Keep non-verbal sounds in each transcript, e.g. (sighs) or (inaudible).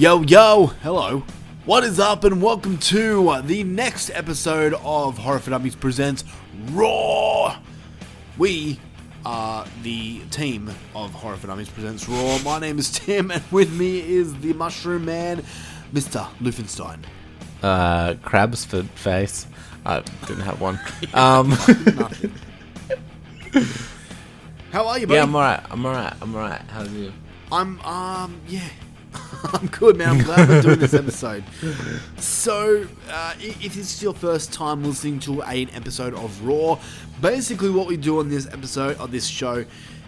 Yo, yo, hello. What is up, and welcome to the next episode of Horror for Dummies Presents Raw. We are the team of Horror for Dummies Presents Raw. My name is Tim, and with me is the Mushroom Man, Mr. Luffenstein. Uh, crabs for face. I didn't have one. (laughs) Um, (laughs) How are you, buddy? yeah, I'm alright. I'm alright. I'm alright. How's you? I'm um yeah. (laughs) I'm good, man. I'm glad we're doing this (laughs) episode. So, uh, if this is your first time listening to an episode of Raw, basically what we do on this episode, of this show,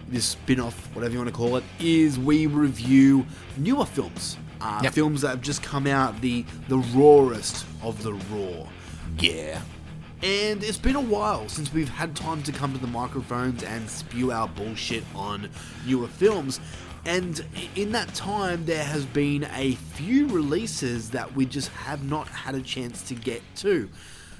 this spin off, whatever you want to call it, is we review newer films. Uh, Yep. Films that have just come out, the, the rawest of the raw. Yeah. And it's been a while since we've had time to come to the microphones and spew our bullshit on newer films. And in that time, there has been a few releases that we just have not had a chance to get to.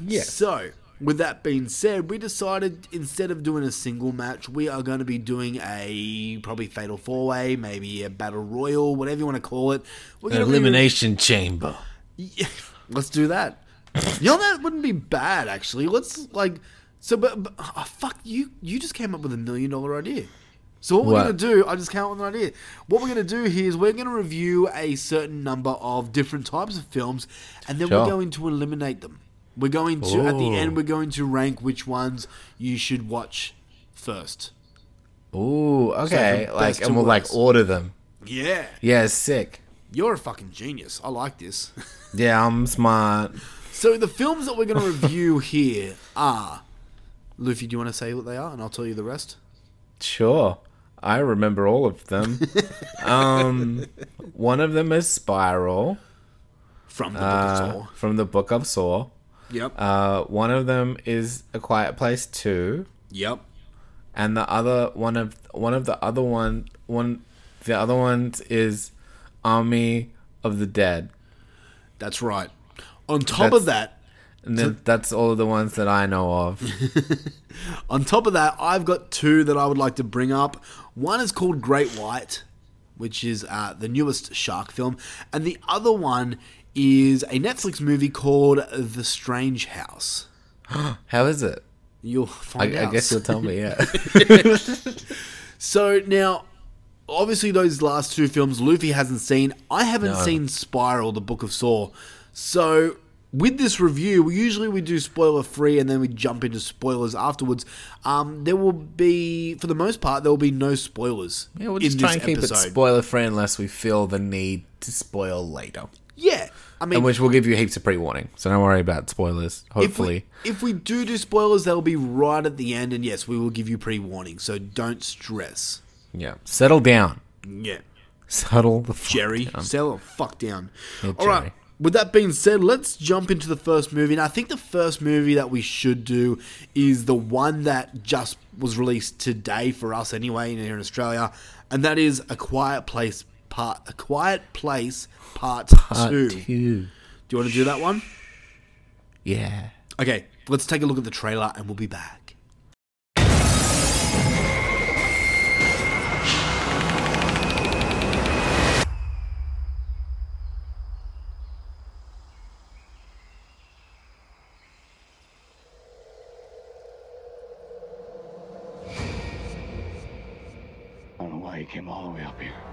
Yeah. So, with that being said, we decided instead of doing a single match, we are going to be doing a probably fatal four way, maybe a battle royal, whatever you want to call it. We're An elimination chamber. yeah, let's do that. You know that wouldn't be bad actually. Let's like so, but, but oh, fuck you. You just came up with a million dollar idea. So what we're gonna do? I just came up with an idea. What we're gonna do here is we're gonna review a certain number of different types of films, and then we're Sure. going to eliminate them. We're going to at the end. We're going to rank which ones you should watch first. Ooh, okay. from like, and we'll like order them. Yeah, Yeah, sick. you're a fucking genius. I like this. (laughs) Yeah, I'm smart. So the films that we're going to review (laughs) here are. Luffy, do you want to say what they are, and I'll tell you the rest? Sure. I remember all of them. (laughs) um, one of them is Spiral From the Book uh, of Saw. from the Book of Saw. Yep. Uh, one of them is A Quiet Place Two. yep. and the other one of one of the other one one the other ones is Army of the Dead. That's right. On top of that, And then that's all of the ones that I know of. (laughs) on top of that, I've got two that I would like to bring up. One is called Great White, which is uh, the newest shark film, and the other one is a Netflix movie called The Strange House. (gasps) How is it? You'll I, find I out. guess you'll tell me. Yeah. (laughs) (laughs) So now, obviously, those last two films Luffy hasn't seen. I haven't No. seen Spiral, the Book of Saw. So with this review, we usually we do spoiler free and then we jump into spoilers afterwards. Um, there will be, for the most part, there will be no spoilers. yeah, we'll just try and keep episode. it spoiler free unless we feel the need to spoil later. Yeah, I mean, And which will give you heaps of pre warning. So don't worry about spoilers. if Hopefully. we, if we do do spoilers, they'll be right at the end, and yes, we will give you pre warning. So don't stress. yeah. Settle down. Yeah. Settle the fuck Jerry, down. settle the fuck down. Yeah, All right. With that being said, let's jump into the first movie. And I think the first movie that we should do is the one that just was released today for us anyway here in Australia, and that is A Quiet Place Part A Quiet Place Part, Part 2. two. Do you want to do that one? Yeah. Okay, let's take a look at the trailer and we'll be back. Came all the way up here.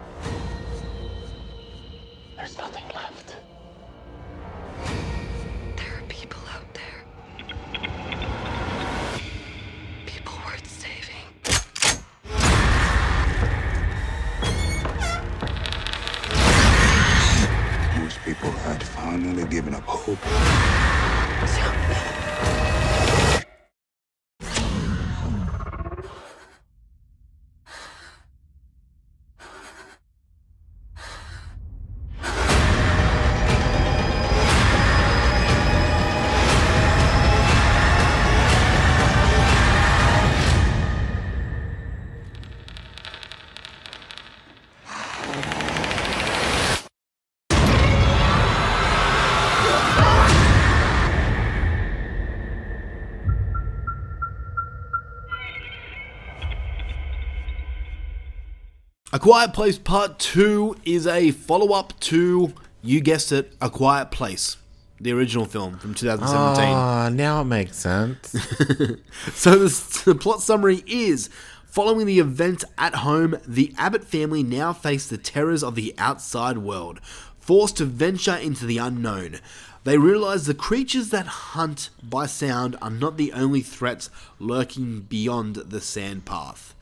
Quiet Place Part 2 is a follow up to You guessed it, A Quiet Place, the original film from 2017. Ah, now it makes sense. (laughs) So the, the plot summary is following the events at home, the Abbott family now face the terrors of the outside world, forced to venture into the unknown. They realize the creatures that hunt by sound are not the only threats lurking beyond the sand path.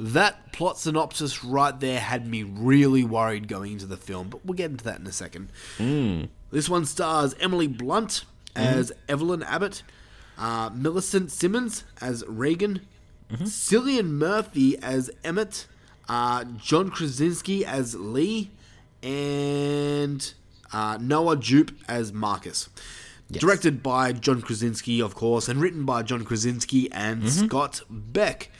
That plot synopsis right there had me really worried going into the film, but we'll get into that in a second. This one stars Emily Blunt as Evelyn Abbott, uh, Millicent Simmonds as Reagan, Cillian Murphy as Emmett, uh, John Krasinski as Lee, and uh, Noah Jupe as Marcus. Directed by John Krasinski, of course, and written by John Krasinski and Scott Beck.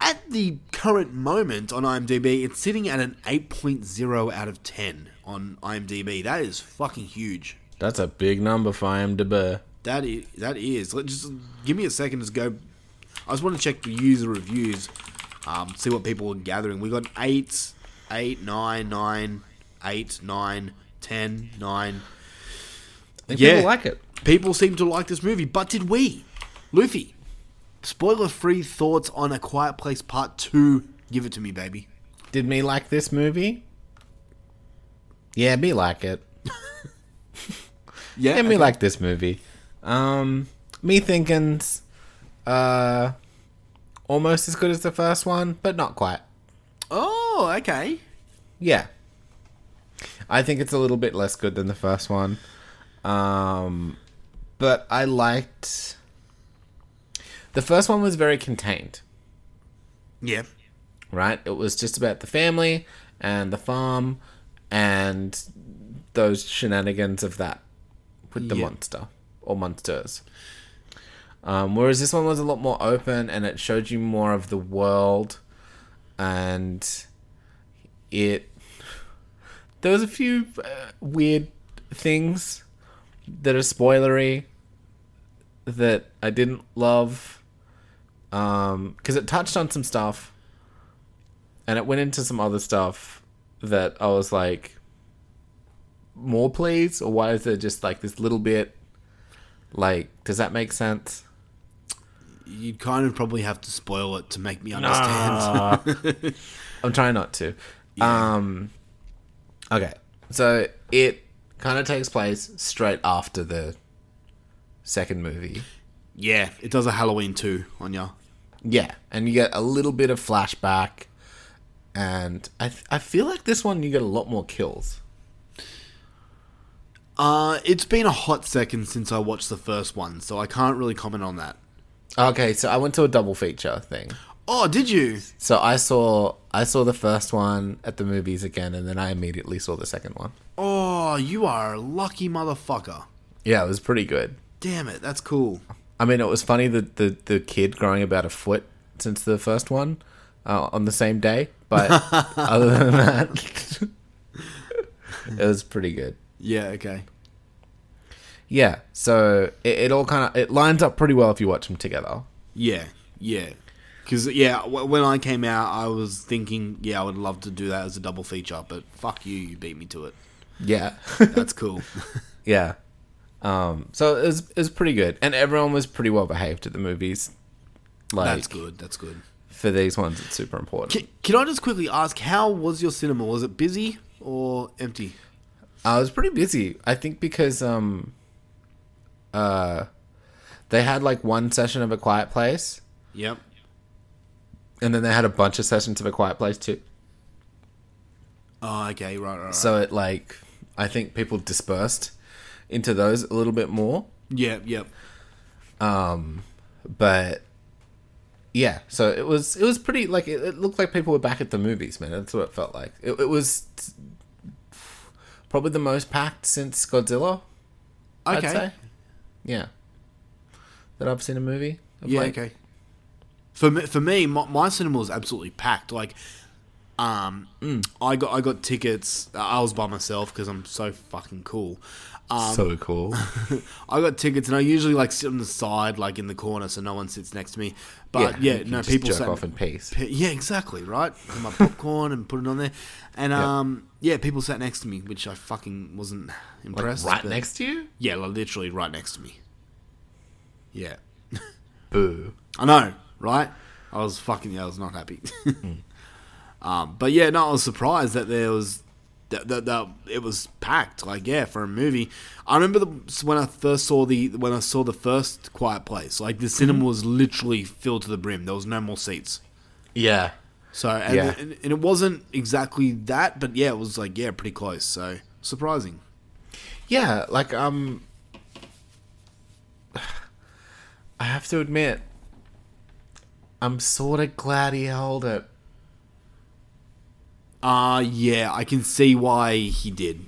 At the current moment on IMDb, it's sitting at an 8.0 out of 10 on IMDb. That is fucking huge. That's a big number for IMDb. That is, that is. Let just give me a second to go. I just want to check the user reviews, um, see what people are gathering. We got 8, 8, 9, 9, 8, 9, 10, 9. I think Yeah. people like it. People seem to like this movie, but did we? Luffy, spoiler free thoughts on A Quiet Place Part 2. Give it to me, baby. Did me like this movie? Yeah, me like it. Yeah, Yeah, me okay. like this movie. Um, me thinking's uh, almost as good as the first one, but not quite. Oh, okay. Yeah. I think it's a little bit less good than the first one. Um, but I liked. The first one was very contained, Yeah. right? It was just about the family and the farm and those shenanigans of that with the Yeah. monster or monsters. Um, whereas this one was a lot more open and it showed you more of the world and it there was a few uh, weird things that are spoilery that I didn't love um because it touched on some stuff and it went into some other stuff that I was like more please or why is there just like this little bit like does that make sense You'd kind of probably have to spoil it to make me understand. (laughs) I'm trying not to. Um, okay, so it kind of takes place straight after the second movie. Yeah, it does a Halloween 2 on ya. Yeah, and you get a little bit of flashback, and I th- I feel like this one you get a lot more kills. Uh, it's been a hot second since I watched the first one, so I can't really comment on that. Okay, so I went to a double feature thing. Oh, did you? So I saw I saw the first one at the movies again, and then I immediately saw the second one. Oh, you are a lucky motherfucker. Yeah, it was pretty good. Damn it, that's cool. I mean, it was funny that the, the kid growing about a foot since the first one uh, on the same day, but (laughs) other than that, (laughs) it was pretty good. Yeah, okay. Yeah, so it, it all kind of it lines up pretty well if you watch them together. Yeah, yeah. Because, yeah, w- when I came out, I was thinking, yeah, I would love to do that as a double feature, but fuck you, you beat me to it. Yeah, That's cool. (laughs) yeah. Um, so it was it was pretty good, and everyone was pretty well behaved at the movies. Like that's good, that's good. for these ones, it's super important. Can, can I just quickly ask, how was your cinema? Was it busy or empty? I was pretty busy. I think because um uh they had like one session of a quiet place Yep. and then they had a bunch of sessions of a quiet place too. Oh, okay, right, right, right. So it like I think people dispersed into those a little bit more. Yep, yep. But yeah, so it was it was pretty like it, it looked like people were back at the movies, man. That's what it felt like. It, it was probably the most packed since Godzilla. I'd Okay. say. Yeah. That I've seen a movie. of Yeah, late. okay. For me, for me my, my cinema was absolutely packed. Like, Um, I got I got tickets. I was by myself because I'm so fucking cool. Um, so cool. (laughs) I got tickets, and I usually like sit on the side, like in the corner, so no one sits next to me. But yeah, can no, just people jerk sat. off in peace. Yeah, exactly, right? Put my popcorn and put it on there. And um yeah, people sat next to me, which I fucking wasn't Like impressed. right but- next to you. Yeah, like, literally right next to me. Yeah. (laughs) Boo. I know, right? I was fucking yeah, I was not happy. (laughs) um but yeah, no, I was surprised that there was that, that, that it was packed like yeah for a movie i remember the, when i first saw the when i saw the first quiet place like the cinema was literally filled to the brim there was no more seats Yeah. So and, Yeah. and, and it wasn't exactly that, but yeah, it was like yeah, pretty close. So surprising. Yeah, like um (sighs) I have to admit I'm sort of glad he held it. Uh yeah, I can see why he did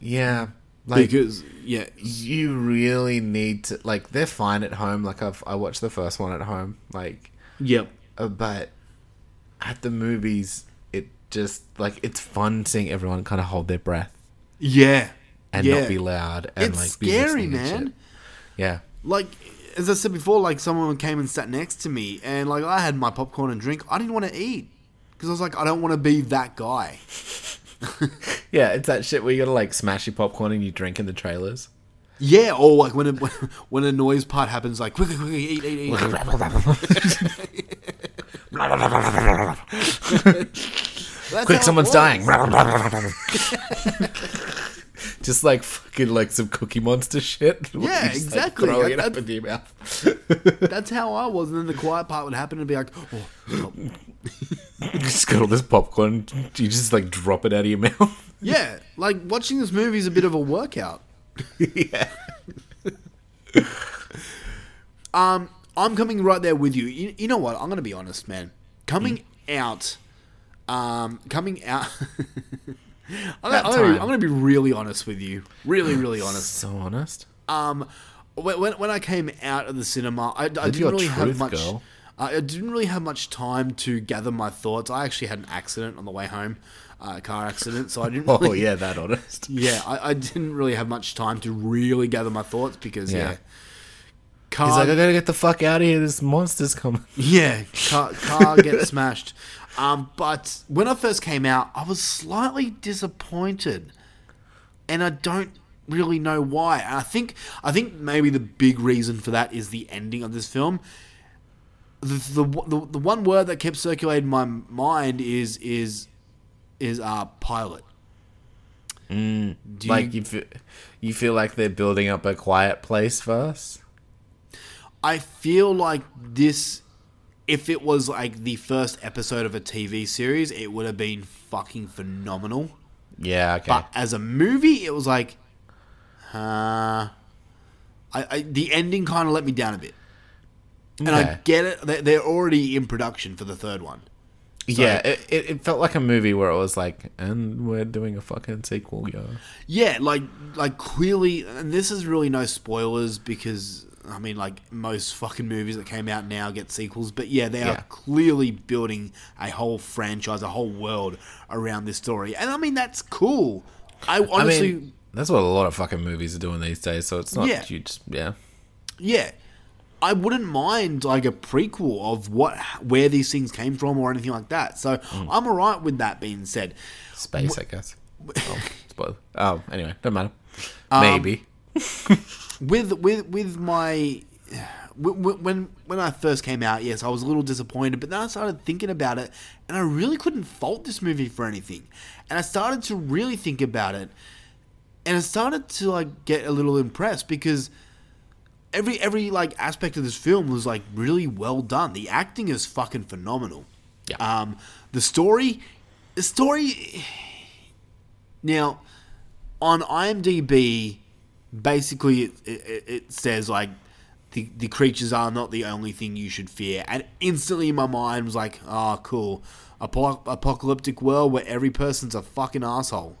Yeah. Like because yeah, you really need to like they're fine at home like I've I watched the first one at home like yep, uh, but at the movies it just like it's fun seeing everyone kind of hold their breath yeah, and yeah. not be loud and It's like be scary, man. Yeah. Like as I said before, like someone came and sat next to me, and like I had my popcorn and drink. I didn't want to eat because I was like, I don't want to be that guy. (laughs) Yeah, it's that shit where you gotta like smash your popcorn and you drink in the trailers. Yeah, or like when a, when a noise part happens, like quickly, quickly, eat, eat, eat. (laughs) Quick, it someone's dying. (laughs) Just like fucking like some Cookie Monster shit. Yeah, just, like, exactly. throwing it That- up into your mouth. That's how I was, and then the quiet part would happen and be like, oh, stop. (laughs) You just got all this popcorn. You just like drop it out of your (laughs) mouth. yeah, like watching this movie is a bit of a workout. (laughs) yeah. Um, I'm coming right there with you. You, you know what? I'm gonna be honest, man. Coming Mm. out, um, coming out. I'm, gonna, I'm, gonna be. I'm gonna be really honest with you. Really, (sighs) really honest. So honest. Um, when, when, when I came out of the cinema, I, I didn't really have much. girl. Uh, I didn't really have much time to gather my thoughts. I actually had an accident on the way home, uh, a car accident, so I didn't. (laughs) Oh yeah, that honest. (laughs) yeah. I, I didn't really have much time to really gather my thoughts because yeah, Yeah. car, He's like, I gotta get the fuck out of here. This monster's coming. (laughs) yeah, car, car gets smashed. Um, but when I first came out, I was slightly disappointed, and I don't really know why. And I think I think maybe the big reason for that is the ending of this film. The the the, the one word that kept circulating in my mind is is is uh pilot. Do Like you, feel, you feel like they're building up a quiet place for us. I feel like this, if it was like the first episode of a TV series, it would have been fucking phenomenal. Yeah. Okay. But as a movie, it was like, uh, I, I the ending kind of let me down a bit. And I get it; they- they're already in production for the third one. yeah, it, it, felt like a movie where it was like, and we're doing a fucking sequel, yo. Yeah, like like clearly, and this is really no spoilers because I mean, like most fucking movies that came out now get sequels, but yeah, they Yeah. are clearly building a whole franchise, a whole world around this story, and I mean that's cool. I honestly, I mean, that's what a lot of fucking movies are doing these days. So it's not Yeah. you just yeah. yeah, I wouldn't mind like a prequel of what where these things came from or anything like that. So Mm. I'm alright with that being said. Space, I guess. (laughs) Oh, spoiler. Oh, anyway, don't matter. Um, Maybe. (laughs) with with with my w- w- when when I first came out, yes, I was a little disappointed, but then I started thinking about it, and I really couldn't fault this movie for anything. And I started to really think about it, and I started to like get a little impressed because every every like aspect of this film was like really well done. The acting is fucking phenomenal. Yeah. Um, the story, the story. Now, on IMDb, basically it, it, it says like the the creatures are not the only thing you should fear, and instantly my mind was like, oh, cool, Apo- apocalyptic world where every person's a fucking asshole,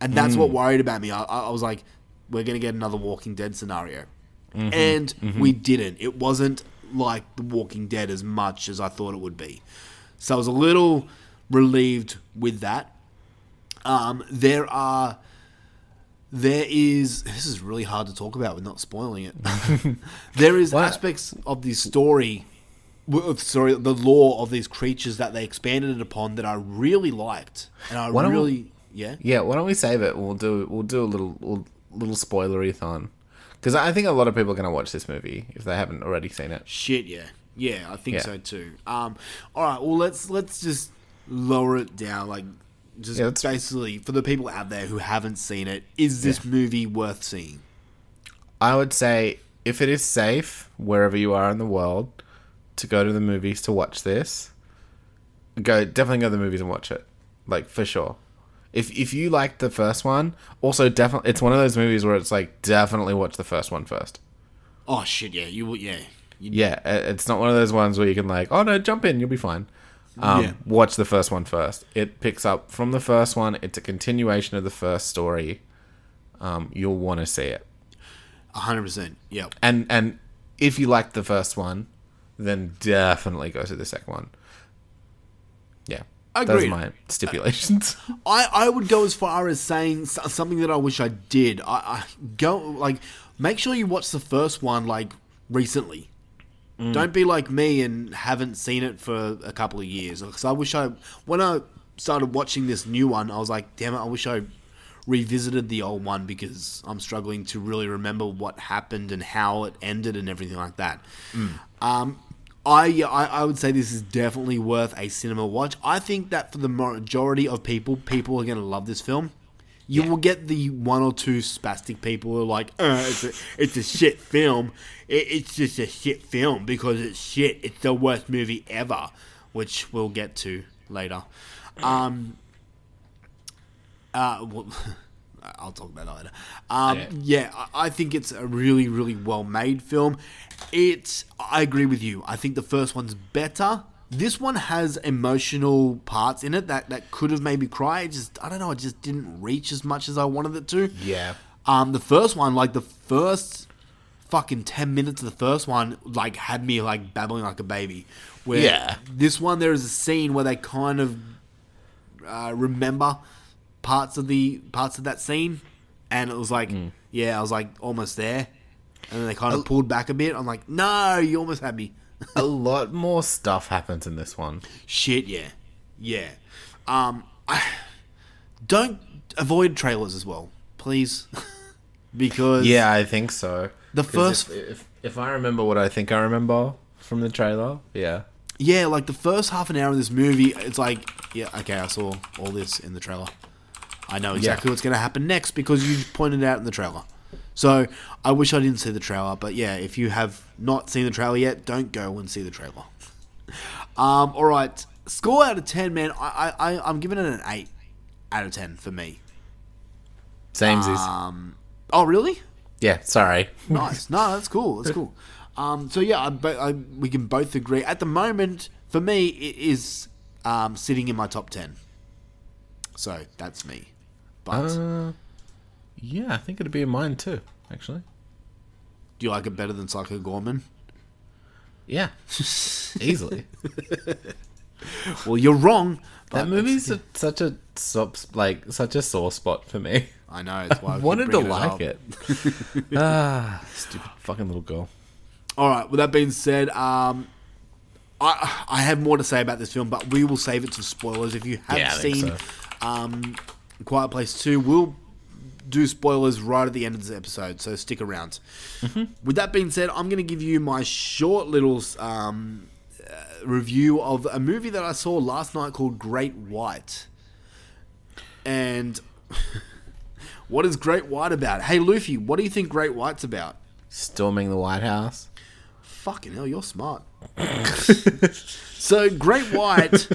and that's what worried about me. I, I I was like, we're gonna get another Walking Dead scenario, and we didn't. It wasn't like The Walking Dead as much as I thought it would be. So I was a little, relieved with that. Um, there are there is this is really hard to talk about with not spoiling it. (laughs) there is aspects of the story, of- sorry, the lore of these creatures that they expanded it upon that I really liked, and I Why don't we- really yeah. Yeah, why don't we save it? We'll do we'll do a little little, little spoilery thon. Because I think a lot of people are going to watch this movie if they haven't already seen it. Shit, yeah, yeah, I think Yeah. so too. Um, all right, well let's let's just lower it down, like just Yeah, let's- basically for the people out there who haven't seen it, is this movie worth seeing? I would say if it is safe wherever you are in the world to go to the movies to watch this, go definitely go to the movies and watch it, like for sure. If if you like the first one, also definitely it's one of those movies where it's like definitely watch the first one first. Oh shit, yeah, you will, yeah, you, Yeah, it's not one of those ones where you can like, oh no, jump in, you'll be fine. Um, Yeah. Watch the first one first. It picks up from the first one. It's a continuation of the first story. Um, you'll want to see it. hundred percent, yeah. and and if you like the first one, then definitely go to the second one. Those Agreed. are my stipulations. (laughs) I, I would go as far as saying something that I wish I did. I, I go like make sure you watch the first one like recently. Don't be like me and haven't seen it for a couple of years. Because I wish I when I started watching this new one, I was like, damn it, I wish I revisited the old one because I'm struggling to really remember what happened and how it ended and everything like that. Um, I, yeah, I I would say this is definitely worth a cinema watch. I think that for the majority of people, people are going to love this film. You will get the one or two spastic people who are like, uh, it's, a, it's a shit film. It, it's just a shit film because it's shit. It's the worst movie ever, which we'll get to later. Um, uh, well, (laughs) I'll talk about that later. Um, Yeah. yeah, I I think it's a really, really well made film. It's, I agree with you. I think the first one's better. This one has emotional parts in it that, that could have made me cry. It just, I don't know, it just didn't reach as much as I wanted it to. Yeah. Um, the first one, like the first fucking 10 minutes of the first one, like had me like babbling like a baby. Where Yeah. this one, there is a scene where they kind of uh, remember parts of the parts of that scene, and it was like, yeah, I was like almost there, and then they kind of pulled back a bit. I'm like, no, you almost had me. a lot more stuff happens in this one. Shit, yeah, yeah. Um, I don't avoid trailers as well, please, (laughs) because Yeah, I think so. The first- if, if if I remember what I think I remember from the trailer, yeah, yeah, like the first half an hour of this movie, it's like, yeah, okay, I saw all this in the trailer. I know exactly what's going to happen next because you pointed it out in the trailer. So I wish I didn't see the trailer, but yeah, if you have not seen the trailer yet, don't go and see the trailer. (laughs) Um, all right, score out of ten, man. I, I I- I'm giving it an eight out of ten for me. samesies. Um, oh really? yeah, sorry. (laughs) Nice. No, that's cool. That's cool. Um, so yeah, I, I, we can both agree. At the moment, for me, it is um, sitting in my top ten. So that's me. But Uh, yeah, I think it'd be in mine too. Actually, do you like it better than Psycho Goreman? yeah, (laughs) easily. Well, you're wrong. But That movie's a, such a like such a sore spot for me. I know. That's (laughs) why I I wanted to bringing like it. (laughs) ah, stupid fucking little girl. All right. With that being said, um, I I have more to say about this film, but we will save it to spoilers. If you have Yeah, seen so. um, Quiet Place Two, we'll do spoilers right at the end of this episode. So stick around. Mm-hmm. With that being said, I'm going to give you my short little um, uh, review of a movie that I saw last night called Great White. And (laughs) what is Great White about? Hey, Luffy, what do you think Great White's about? Storming the White House. Fucking hell, you're smart. (laughs) so, Great White,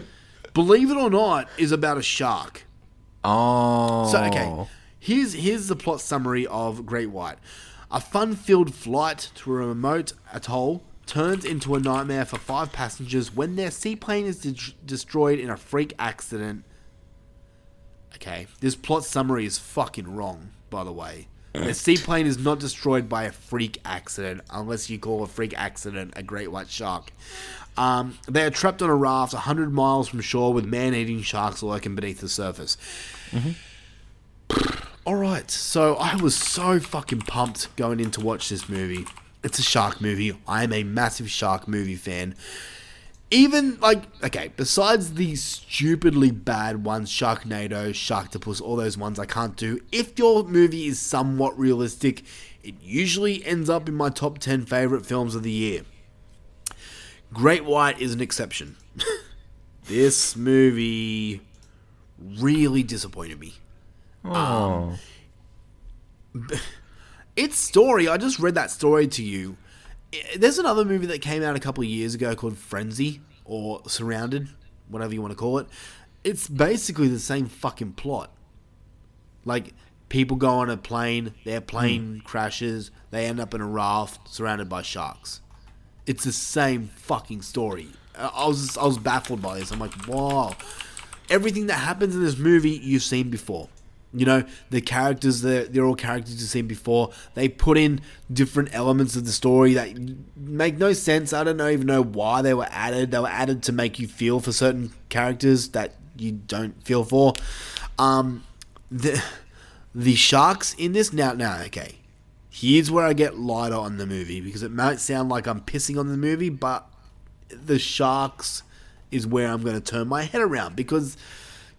believe it or not, is about a shark. Oh, So, okay, oh. here's here's the plot summary of Great White. A fun-filled flight to a remote atoll turns into a nightmare for five passengers when their seaplane is de- destroyed in a freak accident. Okay, this plot summary is fucking wrong, by the way. The seaplane is not destroyed by a freak accident, unless you call a freak accident a great white shark. Um, they are trapped on a raft 100 miles from shore with man eating sharks lurking beneath the surface. Alright, so I was so fucking pumped going in to watch this movie. It's a shark movie. I am a massive shark movie fan. Even, like, okay, besides the stupidly bad ones, Sharknado, Sharktopus, all those ones I can't do, if your movie is somewhat realistic, it usually ends up in my top 10 favorite films of the year. Great White is an exception. (laughs) this movie really disappointed me. Oh. Um, (laughs) its story i just read that story to you there's another movie that came out a couple of years ago called frenzy or surrounded whatever you want to call it. It's basically the same fucking plot. Like people go on a plane their hmm. plane crashes they end up in a raft surrounded by sharks. It's the same fucking story. I I was i was baffled by this. I'm like wow. Everything that happens in this movie you've seen before. You know, the characters, they're, they're all characters you've seen before. They put in different elements of the story that make no sense. I don't even know why they were added. They were added to make you feel for certain characters that you don't feel for. Um, the, the sharks in this, now, now, okay. Here's where I get lighter on the movie because it might sound like I'm pissing on the movie, but the sharks is where I'm going to turn my head around because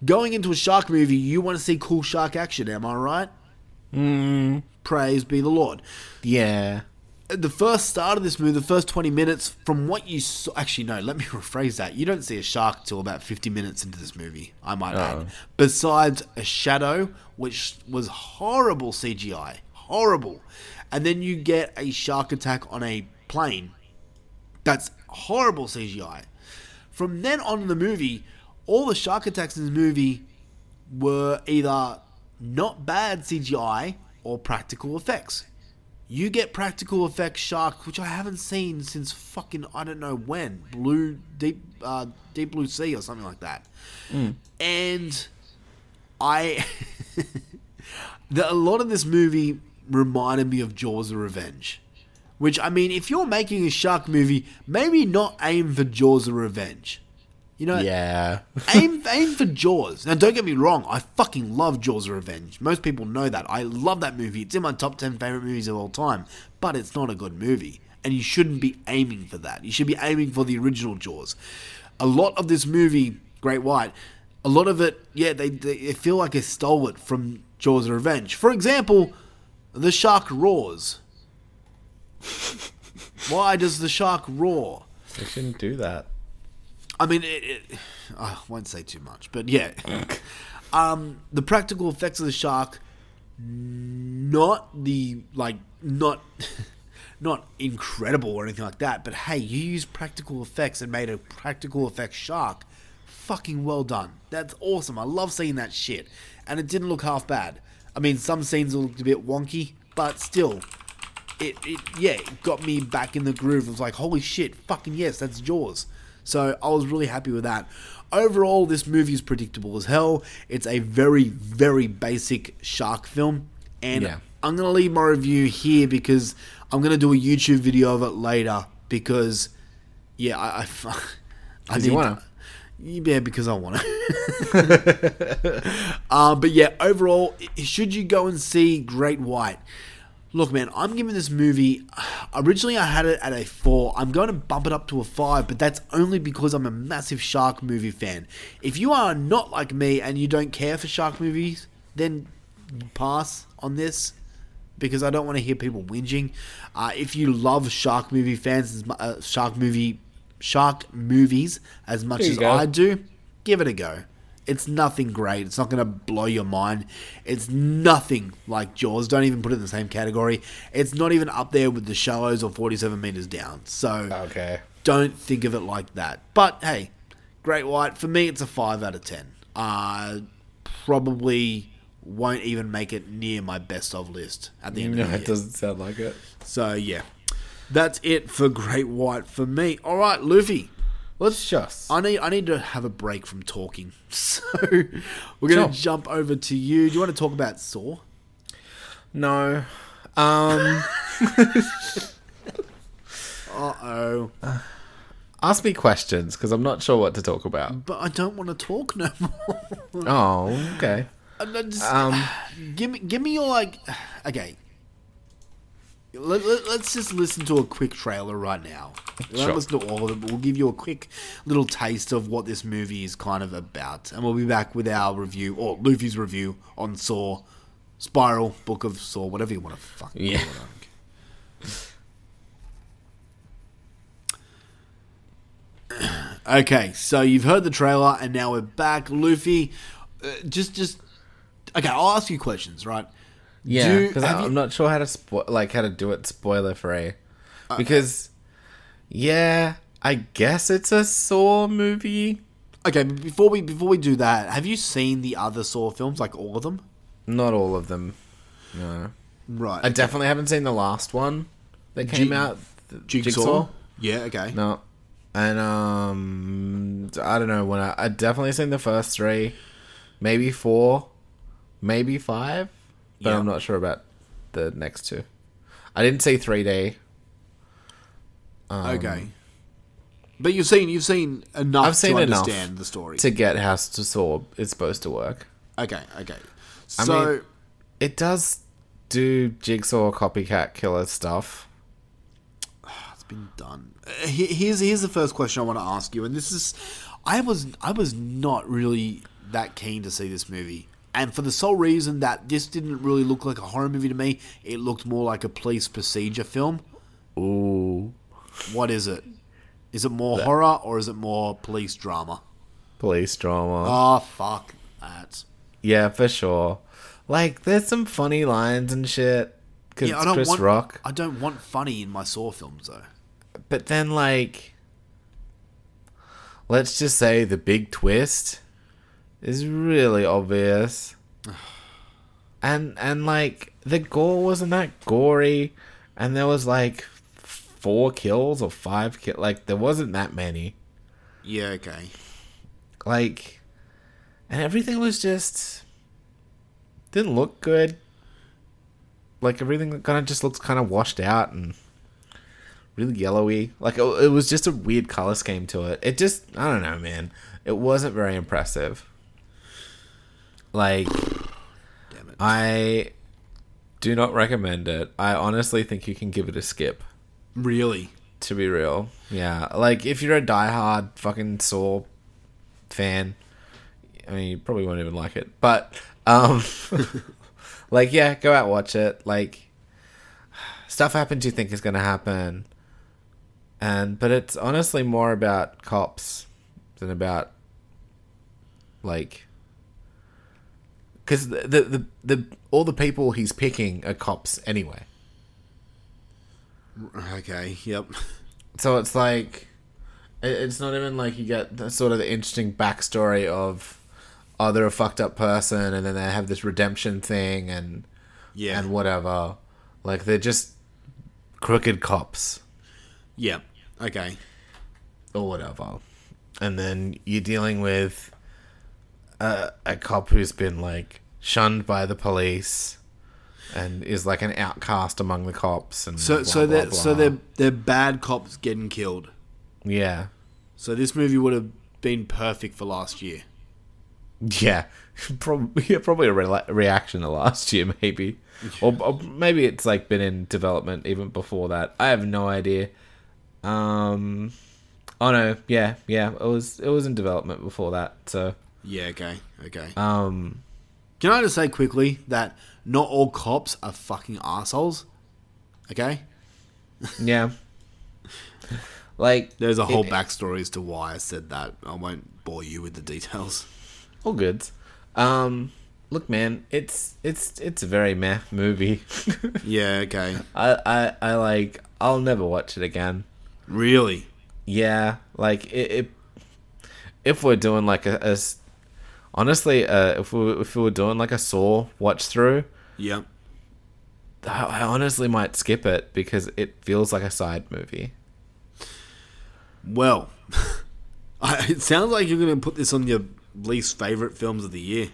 going into a shark movie, you want to see cool shark action. Am I right? Mm. Praise be the Lord. Yeah. The first start of this movie, the first 20 minutes, from what you saw, actually, no, let me (laughs) rephrase that. You don't see a shark till about 50 minutes into this movie, I might add. Besides a shadow, which was horrible CGI. Horrible. And then you get a shark attack on a plane that's horrible CGI. From then on in the movie, all the shark attacks in this movie were either not bad CGI or practical effects. You get practical effects shark, which I haven't seen since fucking I don't know when, blue deep uh, deep blue sea or something like that. And I, (laughs) the, a lot of this movie reminded me of Jaws of Revenge. Which I mean, if you're making a shark movie, maybe not aim for Jaws of Revenge. You know, Yeah. (laughs) aim aim for Jaws. Now, don't get me wrong. I fucking love Jaws of Revenge. Most people know that. I love that movie. It's in my top ten favorite movies of all time. But it's not a good movie, and you shouldn't be aiming for that. You should be aiming for the original Jaws. A lot of this movie, Great White, a lot of it, yeah, they they feel like they stole it from Jaws of Revenge. For example, the shark roars. (laughs) Why does the shark roar? They shouldn't do that. I mean, it, it, I won't say too much, but yeah. (laughs) um, the practical effects of the shark, not the like, not, (laughs) not incredible or anything like that. But hey, you used practical effects and made a practical effects shark. Fucking well done. That's awesome. I love seeing that shit, and it didn't look half bad. I mean, some scenes looked a bit wonky, but still, it, it yeah, it got me back in the groove. It was like, holy shit, fucking yes, that's Jaws. So I was really happy with that. Overall, this movie is predictable as hell. It's a very, very basic shark film. And Yeah. I'm going to leave my review here because I'm going to do a YouTube video of it later because, yeah, I. I, (laughs) I you wanna. Yeah, because I want to. (laughs) uh, but yeah, overall, should you go and see Great White? Look, man, I'm giving this movie. Originally, I had it at a four. I'm going to bump it up to a five, but that's only because I'm a massive shark movie fan. If you are not like me and you don't care for shark movies, then pass on this because I don't want to hear people whinging. Uh, if you love shark movie fans, uh, shark movie, shark movies as much as go. I do, give it a go. It's nothing great. It's not going to blow your mind. It's nothing like Jaws. Don't even put it in the same category. It's not even up there with the Shallows or 47 meters down. So Okay. don't think of it like that. But hey, Great White for me, it's a five out of ten. Uh, probably won't even make it near my best of list at the end No, of the day. (laughs) No, it doesn't sound like it. So yeah, that's it for Great White for me. All right, Luffy. Let's. Just. I need. I need to have a break from talking. (laughs) So we're gonna Sure. jump over to you. Do you want to talk about Saw? No. Um, Uh oh. ask me questions because I'm not sure what to talk about. But I don't want to talk no (laughs) more. Oh, okay. Just- Um, (sighs) give me, give me your like. Okay. Let, let, us just listen to a quick trailer right now. Sure. listen to all of it, but we'll give you a quick little taste of what this movie is kind of about, and we'll be back with our review or Luffy's review on Saw, Spiral, Book of Saw, whatever you want to fucking Yeah. call it. I don't care. (clears throat) Okay, so you've heard the trailer, and now we're back. Luffy, uh, just, just okay. I'll ask you questions, right? Yeah, because I'm not sure how to spo- like how to do it spoiler free. Uh, Because, yeah, I guess it's a Saw movie. Okay, before we before we do that, have you seen the other Saw films, like all of them? Not all of them. No, Right. I definitely haven't seen the last one that came Jig- out. the Jigsaw. Yeah. Okay. No, and um, I don't know when I I definitely seen the first three, maybe four, maybe five, but Yeah. I'm not sure about the next two. I didn't see 3D. Um, okay. But you've seen you've seen enough I've seen to enough understand the story. to get how to Saw is supposed to work. okay. Okay. I So mean- It does do Jigsaw copycat killer stuff. it's been done. Uh, Here's here's the first question I want to ask you, and this is, I was I was not really that keen to see this movie, and for the sole reason that this didn't really look like a horror movie to me. It looked more like a police procedure film. Ooh, What is it? Is it more horror or is it more police drama? police drama. Oh fuck that. Yeah, for sure. Like, there's some funny lines and shit. Cause Yeah, I don't Chris want Rock. I don't want funny in my Saw films though. But then, like, let's just say the big twist is really obvious. (sighs) and, and, like, the gore wasn't that gory. And there was, like, four kills or five kills. Like, there wasn't that many. Yeah, okay. Like, and everything was just didn't look good. Like everything kind of just looks kind of washed out and really yellowy. Like it, it was just a weird color scheme to it. It just I don't know, man. It wasn't very impressive. Like Damn it. I do not recommend it. I honestly think you can give it a skip. really? To be real, yeah. Like if you're a diehard fucking Saw fan, I mean, you probably won't even like it. But um, (laughs) like yeah, go out watch it. Like stuff happens you think is gonna happen, and but it's honestly more about cops than about like because the, the the the all the people he's picking are cops anyway. Okay, yep. So it's like, it- it's not even like you get the, sort of the interesting backstory of, oh, they're a fucked up person, and then they have this redemption thing, and Yeah. and whatever. Like they're just crooked cops Yep. Okay. or whatever, and then you're dealing with a, a cop who's been like shunned by the police. And is like an outcast among the cops, and So blah, so blah, they're so they're they're bad cops getting killed. yeah, So this movie would have been perfect for last year. Yeah, (laughs) probably yeah, probably a re- reaction to last year, maybe, or, or maybe it's like been in development even before that. I have no idea. Um, oh no, yeah, yeah, it was it was in development before that. So, Yeah, okay, okay. um, Can I just say quickly that not all cops are fucking assholes? Okay? (laughs) yeah, like There's a whole it- backstory as to why I said that. I won't bore you with the details. all good. Um, look, man, it's it's it's a very meh movie. (laughs) Yeah, okay. I I I like. I'll never watch it again. Really? Yeah, like it. it if we're doing like a, a honestly, uh, if we if we were doing like a Saw watch through, Yep. I, I honestly might skip it because it feels like a side movie. Well, (laughs) I- it sounds like you're going to put this on your least favorite films of the year.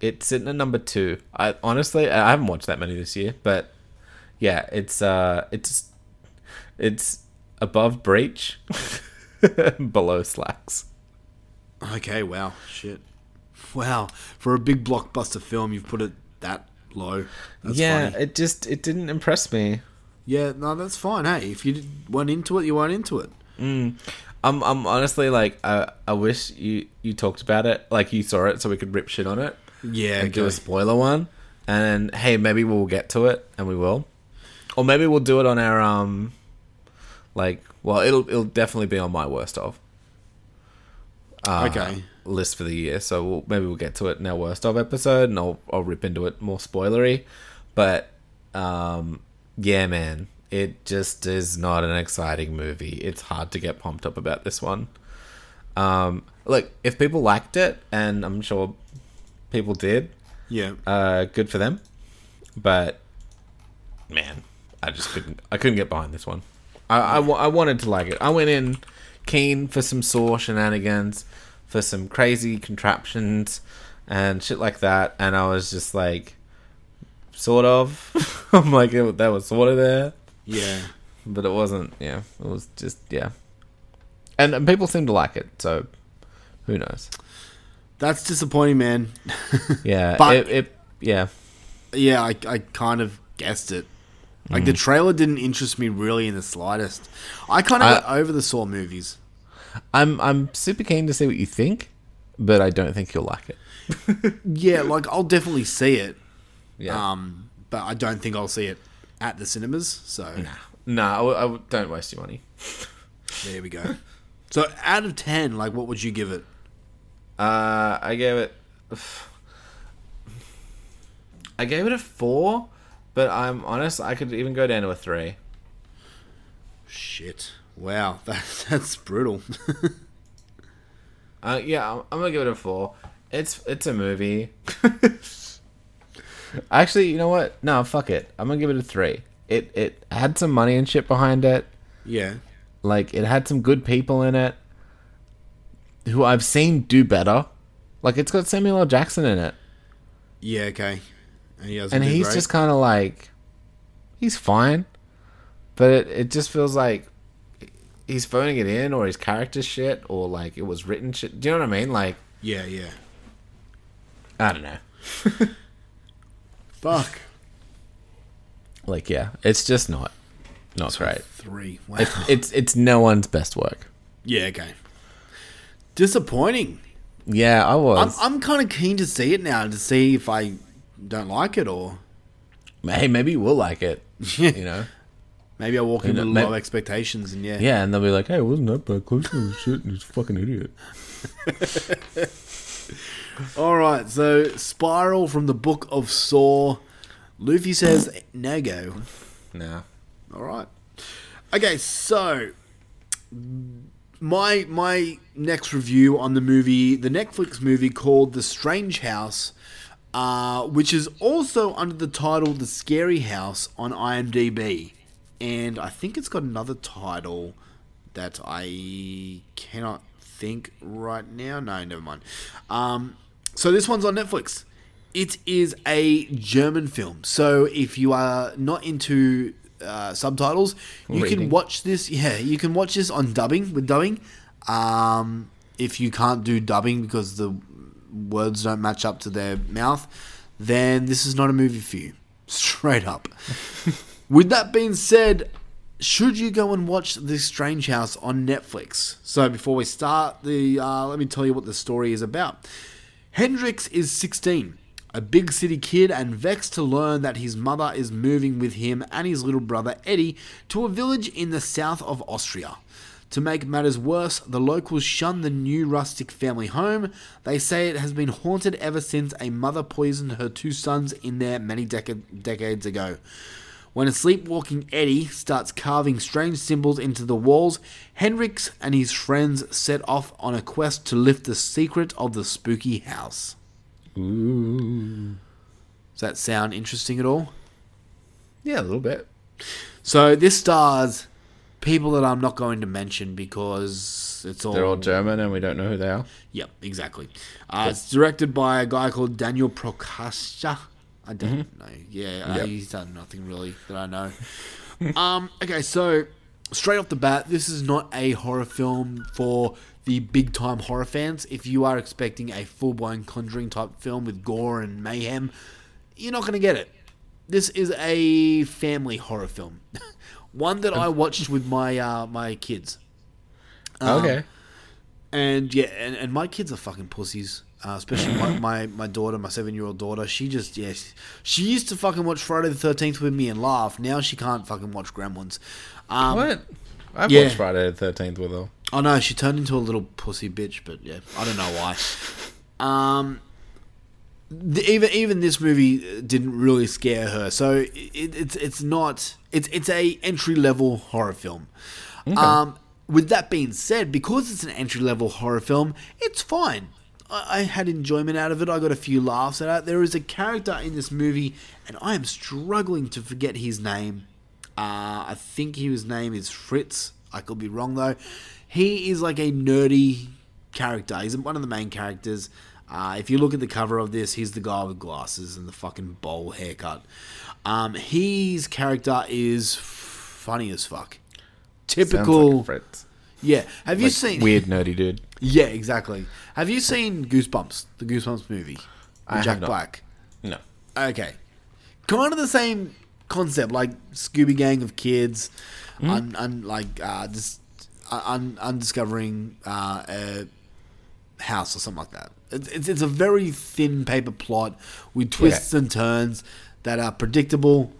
it's sitting at number two. I honestly I haven't watched that many this year, but yeah, it's uh it's it's above Breach, (laughs) below Slaxx. Okay, wow, shit, wow. For a big blockbuster film, you've put it that low. That's yeah, funny. it just it didn't impress me. yeah. No, that's fine. Hey, if you weren't into it, you weren't into it. I'm I'm honestly like I I wish you you talked about it like you saw it so we could rip shit on it. Yeah, and do a spoiler one. And hey, maybe we'll get to it, and we will, or maybe we'll do it on our um, like, well, it'll it'll definitely be on my worst of. Uh, Okay. List for the year, so we'll, maybe we'll get to it in our worst of episode, and I'll I'll rip into it more spoilery, but um, yeah, man, it just is not an exciting movie. It's hard to get pumped up about this one. Um, look, if people liked it, and I'm sure people did, Yeah. uh, good for them. But man, I just couldn't. I couldn't get behind this one. I, I, I wanted to like it. I went in keen for some Saw shenanigans, for some crazy contraptions and shit like that, and I was just like, sort of. (laughs) I'm like, it, that was sort of there, yeah. but it wasn't. Yeah, it was just yeah. And, and people seem to like it, so who knows? That's disappointing, man. (laughs) Yeah, But- it, it yeah. yeah, I, I kind of guessed it. Like Mm. the trailer didn't interest me really in the slightest. I kind of got over the Saw movies. I'm I'm super keen to see what you think, but I don't think you'll like it. (laughs) Yeah, like I'll definitely see it. Yeah. Um, but I don't think I'll see it at the cinemas. So no, I, w- I w- don't waste your money. there we go. so out of ten, like what would you give it? Uh, I gave it. (sighs) I gave it a four, but I'm honest. I could even go down to a three. Shit. Wow, (laughs) that, that's brutal. Uh, yeah, I'm, I'm gonna give it a four. It's it's a movie. (laughs) Actually, you know what? No, fuck it. I'm gonna give it a three. It it had some money and shit behind it. yeah. Like it had some good people in it who I've seen do better. Like it's got Samuel L. Jackson in it, Yeah, okay. And, he and he's great? just kind of like he's fine, but it, it just feels like he's phoning it in, or his character shit, or like it was written shit. Do you know what I mean? Like Yeah, yeah. I don't know. (laughs) Fuck. Like yeah, it's just not not great. Three. Wow. It's it's it's no one's best work. yeah, okay. Disappointing. Yeah, I I'm, was. I'm kind of keen to see it now to see if I don't like it or hey, maybe you will like it. (laughs) You know. Maybe I walk in with may- low expectations and yeah. Yeah, and they'll be like, "Hey, wasn't that bad? Close to shit, and he's a fucking idiot." (laughs) All right, so Spiral from the Book of Saw. Luffy says no go. No. All right. Okay, so my my next review on the movie, the Netflix movie called The Strange House, uh, which is also under the title The Scary House on IMDb, and I think it's got another title that I cannot think right now. No, never mind. Um, so this one's on Netflix. It is a German film. So if you are not into uh, subtitles, you can watch this. Yeah, you can watch this on dubbing with dubbing. Um, if you can't do dubbing because the words don't match up to their mouth, then this is not a movie for you. (laughs) Straight up. (laughs) with that being said, should you go and watch The Strange House on Netflix? So before we start, the uh, let me tell you what the story is about. Hendrix is 16, a big city kid, and vexed to learn that his mother is moving with him and his little brother Eddie to a village in the south of Austria. To make matters worse, the locals shun the new rustic family home. They say it has been haunted ever since a mother poisoned her two sons in there many deca- decades ago. When a sleepwalking Eddie starts carving strange symbols into the walls, Hendrix and his friends set off on a quest to lift the secret of the spooky house. Does that sound interesting at all? Yeah, a little bit. So this stars people that I'm not going to mention because it's all They're all German and we don't know who they are. Yep, exactly. Uh, It's directed by a guy called Daniel Prochaska. I don't know. Yeah, uh, Yep. he's done nothing really that I know. (laughs) um, okay, so straight off the bat, this is not a horror film for the big time horror fans. If you are expecting a full blown Conjuring type film with gore and mayhem, you're not going to get it. This is a family horror film, (laughs) one that I watched with my uh, my kids. Um, okay. And yeah, and, and my kids are fucking pussies. Uh, especially my, (coughs) my, my daughter, my seven year old daughter. She just yeah, she, used to fucking watch Friday the Thirteenth with me and laugh. Now she can't fucking watch Gremlins. Um, What? I've yeah. watched Friday the Thirteenth with her. Oh no, she turned into a little pussy bitch, but yeah, I don't know why. Um, the, even even this movie didn't really scare her, so it, it's it's not it's it's a entry level horror film. Um, with that being said, because it's an entry level horror film, it's fine. I, I had enjoyment out of it. I got a few laughs out of it. There is a character in this movie, and I am struggling to forget his name. Uh, I think his name is Fritz. I could be wrong though. He is like a nerdy character. He's one of the main characters. Uh, if you look at the cover of this, he's the guy with glasses and the fucking bowl haircut. Um, his character is funny as fuck. Typical. like Fritz. yeah. Have you seen? weird nerdy dude? Yeah, exactly. Have you seen Goosebumps? The Goosebumps movie with I Jack. Black. No. Okay. Kind of the same concept, like Scooby Gang of kids, Hmm? un, un, like uh, just un, undiscovering uh, a house or something like that. It's, it's, it's a very thin paper plot with twists and turns that are predictable.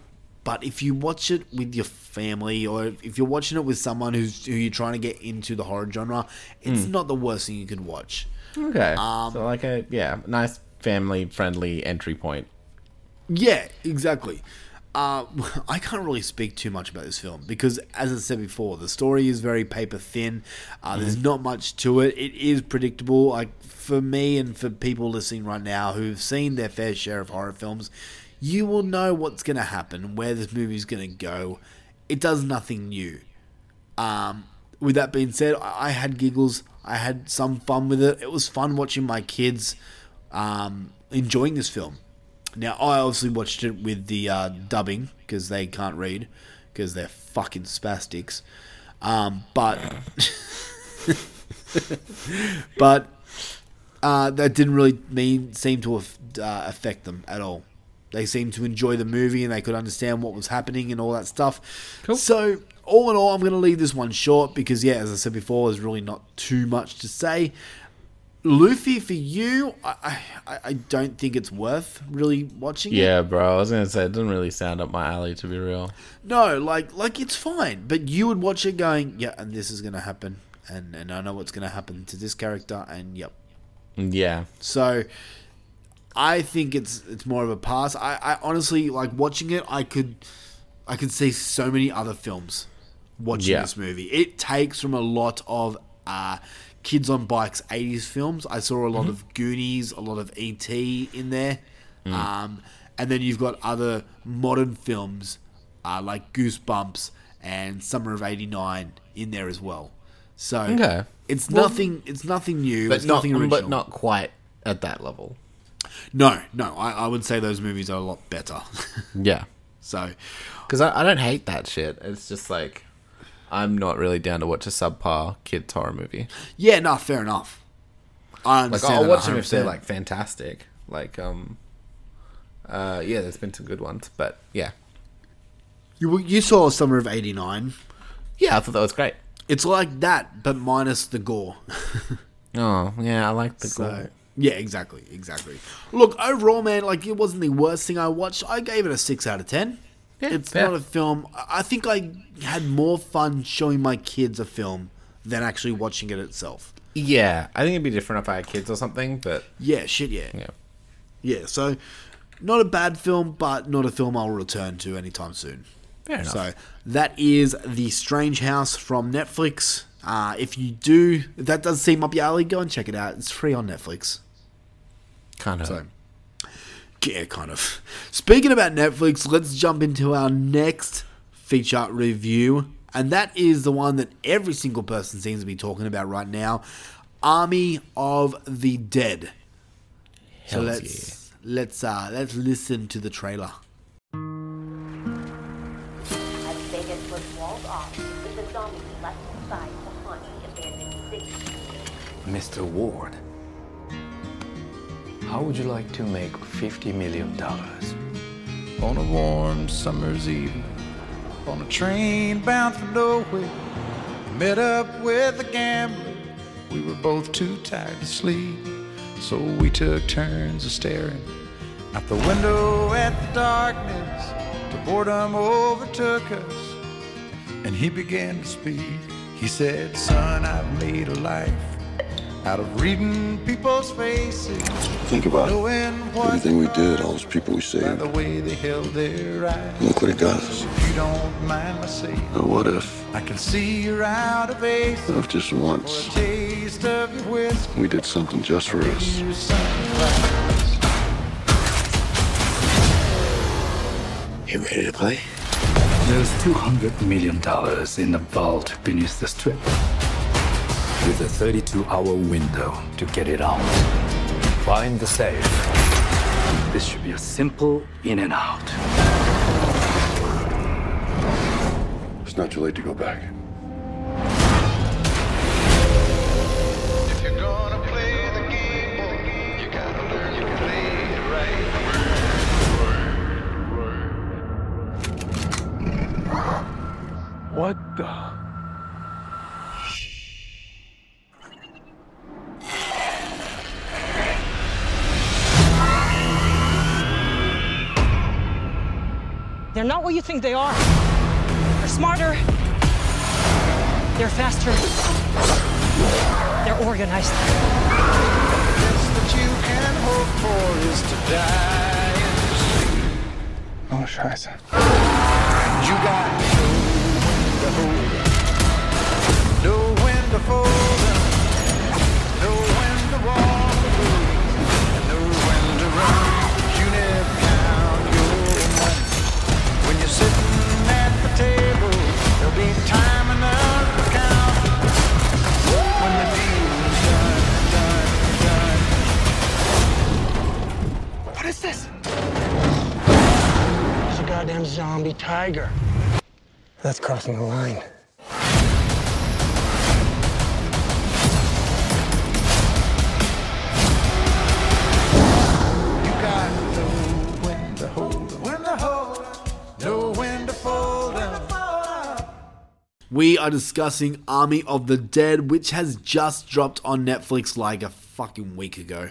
But if you watch it with your family, or if you're watching it with someone who's who you're trying to get into the horror genre, it's Hmm. not the worst thing you could watch. Okay. Um, so like a yeah, nice family friendly entry point. Yeah, exactly. Uh, (laughs) I can't really speak too much about this film because, as I said before, the story is very paper thin. Uh, There's not much to it. It is predictable. Like for me and for people listening right now who've seen their fair share of horror films, you will know what's going to happen, where this movie's going to go. It does nothing new. Um, with that being said, I I had giggles. I had some fun with it. It was fun watching my kids um, enjoying this film. Now, I obviously watched it with the uh, dubbing because they can't read because they're fucking spastics. Um, but (laughs) but uh, that didn't really mean seem to uh, affect them at all. They seemed to enjoy the movie and they could understand what was happening and all that stuff. Cool. So, all in all, I'm going to leave this one short because, yeah, as I said before, there's really not too much to say. Luffy, for you, I, I, I don't think it's worth really watching. it. Yeah, bro. I was gonna say it doesn't really sound up my alley to be real. No, like like it's fine, but you would watch it going, yeah, and this is gonna happen, and and I know what's gonna happen to this character, and yep. Yeah. So I think it's it's more of a pass. I, I honestly like watching it. I could I could see so many other films watching Yeah. this movie. It takes from a lot of uh, kids on bikes '80s films. I saw a lot Mm-hmm. of Goonies, a lot of ET in there, Mm. um, and then you've got other modern films uh, like Goosebumps and Summer of '89 in there as well. So Okay. it's Well- nothing. It's nothing new. But it's not nothing original. but not quite at that level. No, no, I, I would say those movies are a lot better. (laughs) Yeah. so, Because I, I don't hate that shit. It's just like I'm not really down to watch a subpar kids horror movie. yeah, no, fair enough. I Like understand. I'll that watch them if they're like fantastic. Like um, uh, yeah, there's been some good ones, but yeah, you you saw Summer of '89. yeah, I thought that was great. It's like that, but minus the gore. (laughs) Oh yeah, I like the So, gore. Yeah, exactly, exactly. Look, overall, man, like it wasn't the worst thing I watched. I gave it a six out of ten. Yeah, it's fair. not a film. I think I had more fun showing my kids a film than actually watching it itself. Yeah, I think it'd be different if I had kids or something, but Yeah, shit, yeah. yeah. Yeah, so not a bad film, but not a film I'll return to anytime soon. Fair enough. So that is The Strange House from Netflix. Uh, if you do, if that does seem up your alley, go and check it out. It's free on Netflix. Kind of. So, yeah, kind of. Speaking about Netflix, let's jump into our next feature review and that is the one that every single person seems to be talking about right now Army of the Dead. So let's let's uh let's listen to the trailer. Las Vegas was walled off the zombies left inside to haunt abandoned city. Mr. Ward, how would you like to make $50 million? On a warm summer's evening, on a train bound for nowhere, met up with a gambler. We were both too tired to sleep, so we took turns of staring out the window at the darkness. The boredom overtook us, and he began to speak. He said, Son, I've made a life out of reading people's faces. Think about it. Knowing what Everything we did, all those people we by saved. the way they held their eyes. Look what it got us. If you don't mind my saying, Now, what if, I can see you're out of ace what if just for a once taste of your whiskey. we did something just for us? You. You ready to play? There's $200 million in the vault beneath the strip. With a 32 hour window to get it out. Find the safe. This should be a simple in and out. It's not too late to go back. What you're They're not what you think they are. They're smarter. They're faster. They're organized. Best that you can hope for is to die in your sleep. Oh, scheiße. You got to know when to hold up, when to fold up, know when to walk tiger. That's crossing the line. You got to know when to hold up, when to hold up, know when to fold up. We are discussing Army of the Dead, which has just dropped on Netflix like a fucking week ago.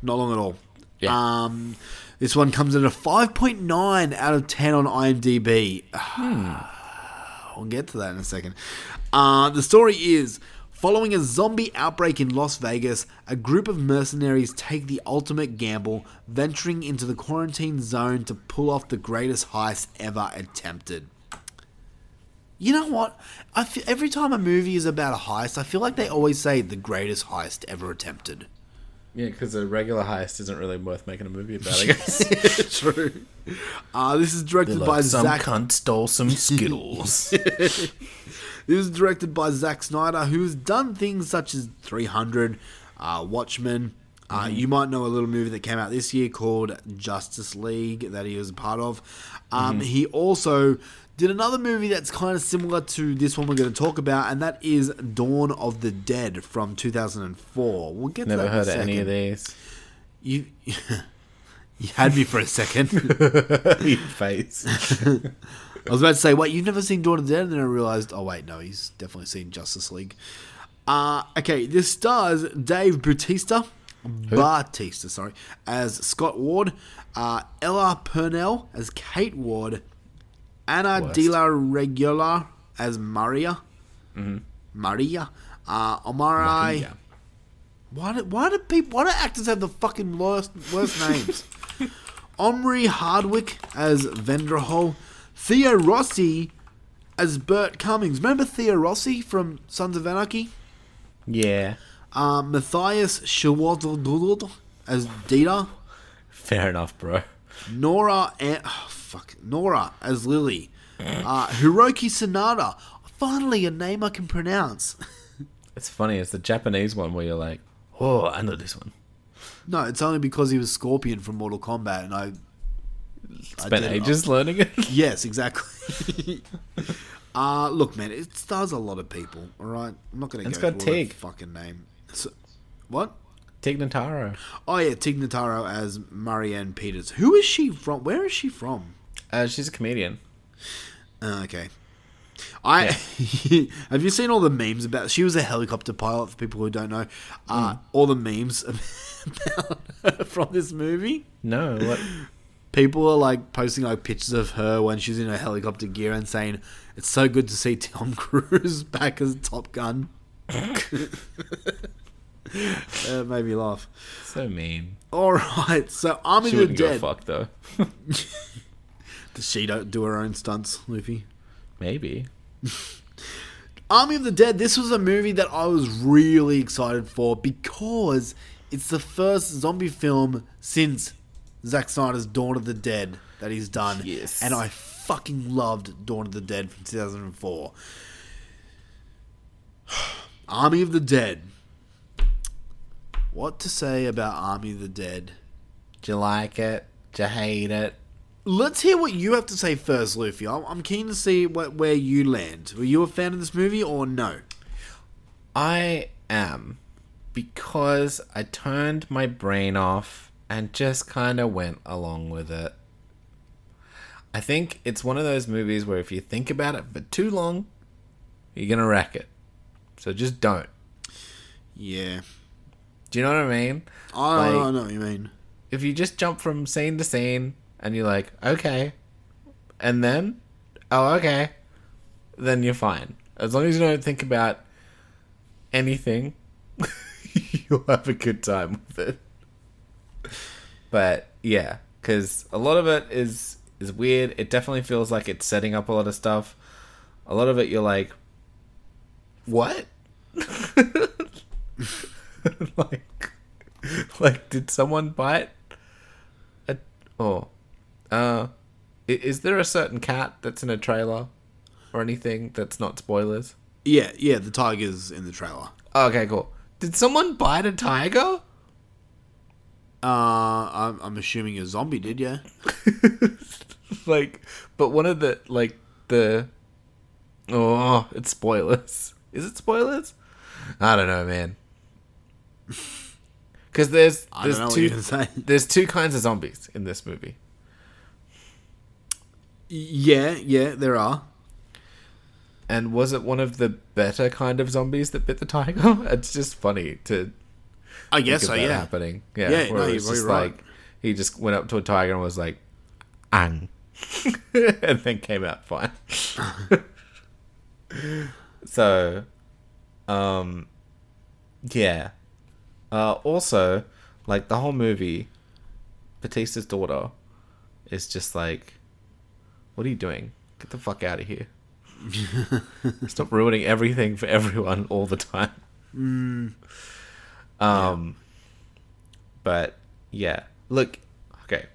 Not long at all. Yeah. Um, this one comes in at a 5.9 out of 10 on IMDb. (sighs) I'll get to that in a second. Uh, the story is following a zombie outbreak in Las Vegas, a group of mercenaries take the ultimate gamble, venturing into the quarantine zone to pull off the greatest heist ever attempted. You know what? I fe- every time a movie is about a heist, I feel like they always say the greatest heist ever attempted. Yeah, because a regular heist isn't really worth making a movie about, I (laughs) guess. (laughs) True. Uh, this is directed by some Zack. cunt stole some Skittles. (laughs) This is directed by Zack Snyder, who's done things such as 300, uh, Watchmen. Uh, You might know a little movie that came out this year called Justice League that he was a part of. Um, He also did another movie that's kind of similar to this one we're going to talk about, and that is Dawn of the Dead from 2004. We'll get to Never that in a heard of any of second. these. You, (laughs) you had me for a second. (laughs) Your face. (laughs) I was about to say, wait, you've never seen Dawn of the Dead? And then I realized, oh, wait, no, he's definitely seen Justice League. Uh, okay, this stars Dave Bautista, Bautista, sorry, as Scott Ward, uh, Ella Purnell as Kate Ward, Anna Worst. De La Regular as Maria, Maria, uh, Omari. Maria. Why do, why do people, why do actors have the fucking worst, worst (laughs) names? Omari Hardwick as Vanderohe, Theo Rossi as Burt Cummings. Remember Theo Rossi from Sons of Anarchy? Yeah. Uh, Matthias Shawadl as Dieter, Fair enough, bro. Nora and oh, fuck Nora as Lily, uh, Hiroyuki Sanada. Finally a name I can pronounce. (laughs) It's funny. It's the Japanese one where you're like, oh, I know this one. no, it's only because he was Scorpion from Mortal Kombat, and I I Spent did- ages learning it. (laughs) Yes, exactly. (laughs) uh look, man, it stars a lot of people. All right, I'm not going to It's go got through all Tig. fucking name. So, what? Tig Notaro. Oh yeah, Tig Notaro as Marianne Peters. Who is she from? Where is she from? Uh, she's a comedian. Uh, okay. I (laughs) have you seen all the memes about? She was a helicopter pilot. For people who don't know, uh, Hmm. all the memes (laughs) about her from this movie. No, what? People are like posting like pictures of her when she's in her helicopter gear and saying, "It's so good to see Tom (laughs) Cruise back as Top Gun." it made me laugh. So mean. All right, so Army She of the Dead. fuck though. Does she don't do her own stunts, Luffy? Maybe. (laughs) Army of the Dead, this was a movie that I was really excited for because it's the first zombie film since Zack Snyder's Dawn of the Dead that he's done. Yes. And I fucking loved Dawn of the Dead from 2004. (sighs) Army of the Dead. What to say about Army of the Dead? Do you like it? Do you hate it? Let's hear what you have to say first, Luffy. I'm I'm keen to see what, where you land. Were you a fan of this movie or no? I am because I turned my brain off and just kind of went along with it. I think it's one of those movies where if you think about it for too long, you're going to wreck it. So just don't. Yeah. Do you know what I mean? I, Like- I know what you mean. If you just jump from scene to scene and you're like, okay, and then, oh, okay, then you're fine. As long as you don't think about anything, (laughs) you'll have a good time with it. But yeah, because a lot of it is is weird. It definitely feels like it's setting up a lot of stuff. A lot of it, you're like, what? (laughs) like, like, did someone bite? A, oh, uh, is there a certain cat that's in a trailer or anything that's not spoilers? Yeah, yeah, the tiger's in the trailer. Okay, cool. Did someone bite a tiger? Uh, I'm, I'm assuming a zombie did, yeah. (laughs) like, but one of the like the oh, it's spoilers. Is it spoilers? I don't know, man. (laughs) Because there's there's don't know what two you're gonna say. there's two kinds of zombies in this movie. Yeah, yeah, there are. And was it one of the better kind of zombies that bit the tiger? (laughs) It's just funny to I guess so, yeah. happening. Yeah, Yeah, no, it was you're just right. like he just went up to a tiger and was like, "Ang," (laughs) and then came out fine. (laughs) so, um, yeah. Uh, also, like the whole movie, Bautista's daughter is just like, "What are you doing? Get the fuck out of here! (laughs) Stop ruining everything for everyone all the time." Mm, Um, but yeah, look, okay,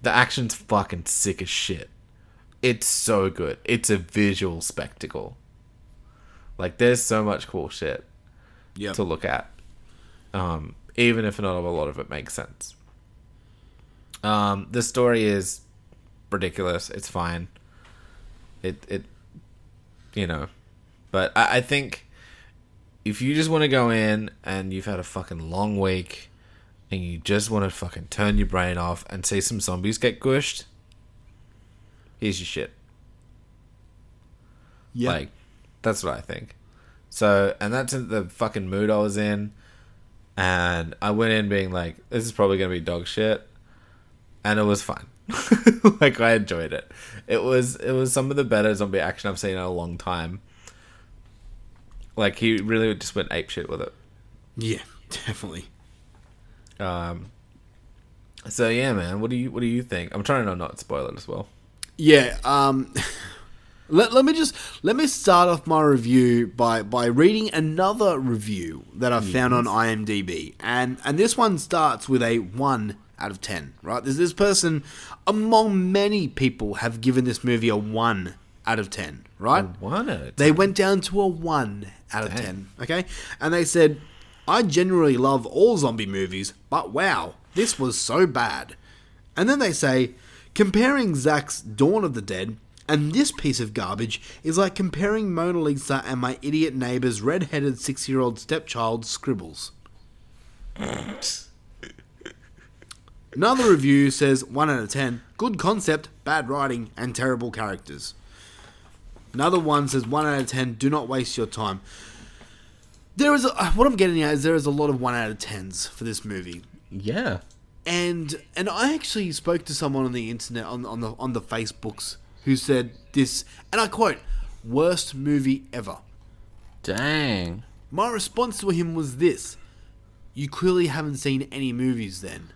the action's fucking sick as shit. It's so good. It's a visual spectacle. Like, there's so much cool shit Yep. to look at. Um, even if not a lot of it makes sense. Um, the story is ridiculous. It's fine. It it, you know, but I, I think if you just want to go in and you've had a fucking long week and you just want to fucking turn your brain off and see some zombies get gushed, here's your shit. yeah. Like, that's what I think. So, and that's the fucking mood I was in. And I went in being like, this is probably going to be dog shit. And it was fine. (laughs) like, I enjoyed it. It was, it was some of the better zombie action I've seen in a long time. Like, he really just went ape shit with it. yeah, (laughs) definitely. Um, so yeah, man, what do you, what do you think? I'm trying to not spoil it as well. Yeah, um (laughs) let, let me just let me start off my review by by reading another review that I found on IMDb. And and this one starts with a 1 out of 10, right? There's this person among many people have given this movie a 1 out of 10, right? One out of They went down to a 1 out of 10, okay? And they said, I generally love all zombie movies, but wow, this was so bad. And then they say, comparing Zack's Dawn of the Dead and this piece of garbage is like comparing Mona Lisa and my idiot neighbor's red-headed six-year-old stepchild scribbles. (sniffs) (laughs) Another review says 1 out of 10, good concept, bad writing, and terrible characters. Another one says 1 out of 10, do not waste your time. There is a, uh, what I'm getting at is there is a lot of 1 out of 10s for this movie. Yeah. And and I actually spoke to someone on the internet on on the on the Facebooks who said this and I quote, worst movie ever. Dang. My response to him was this You clearly haven't seen any movies then.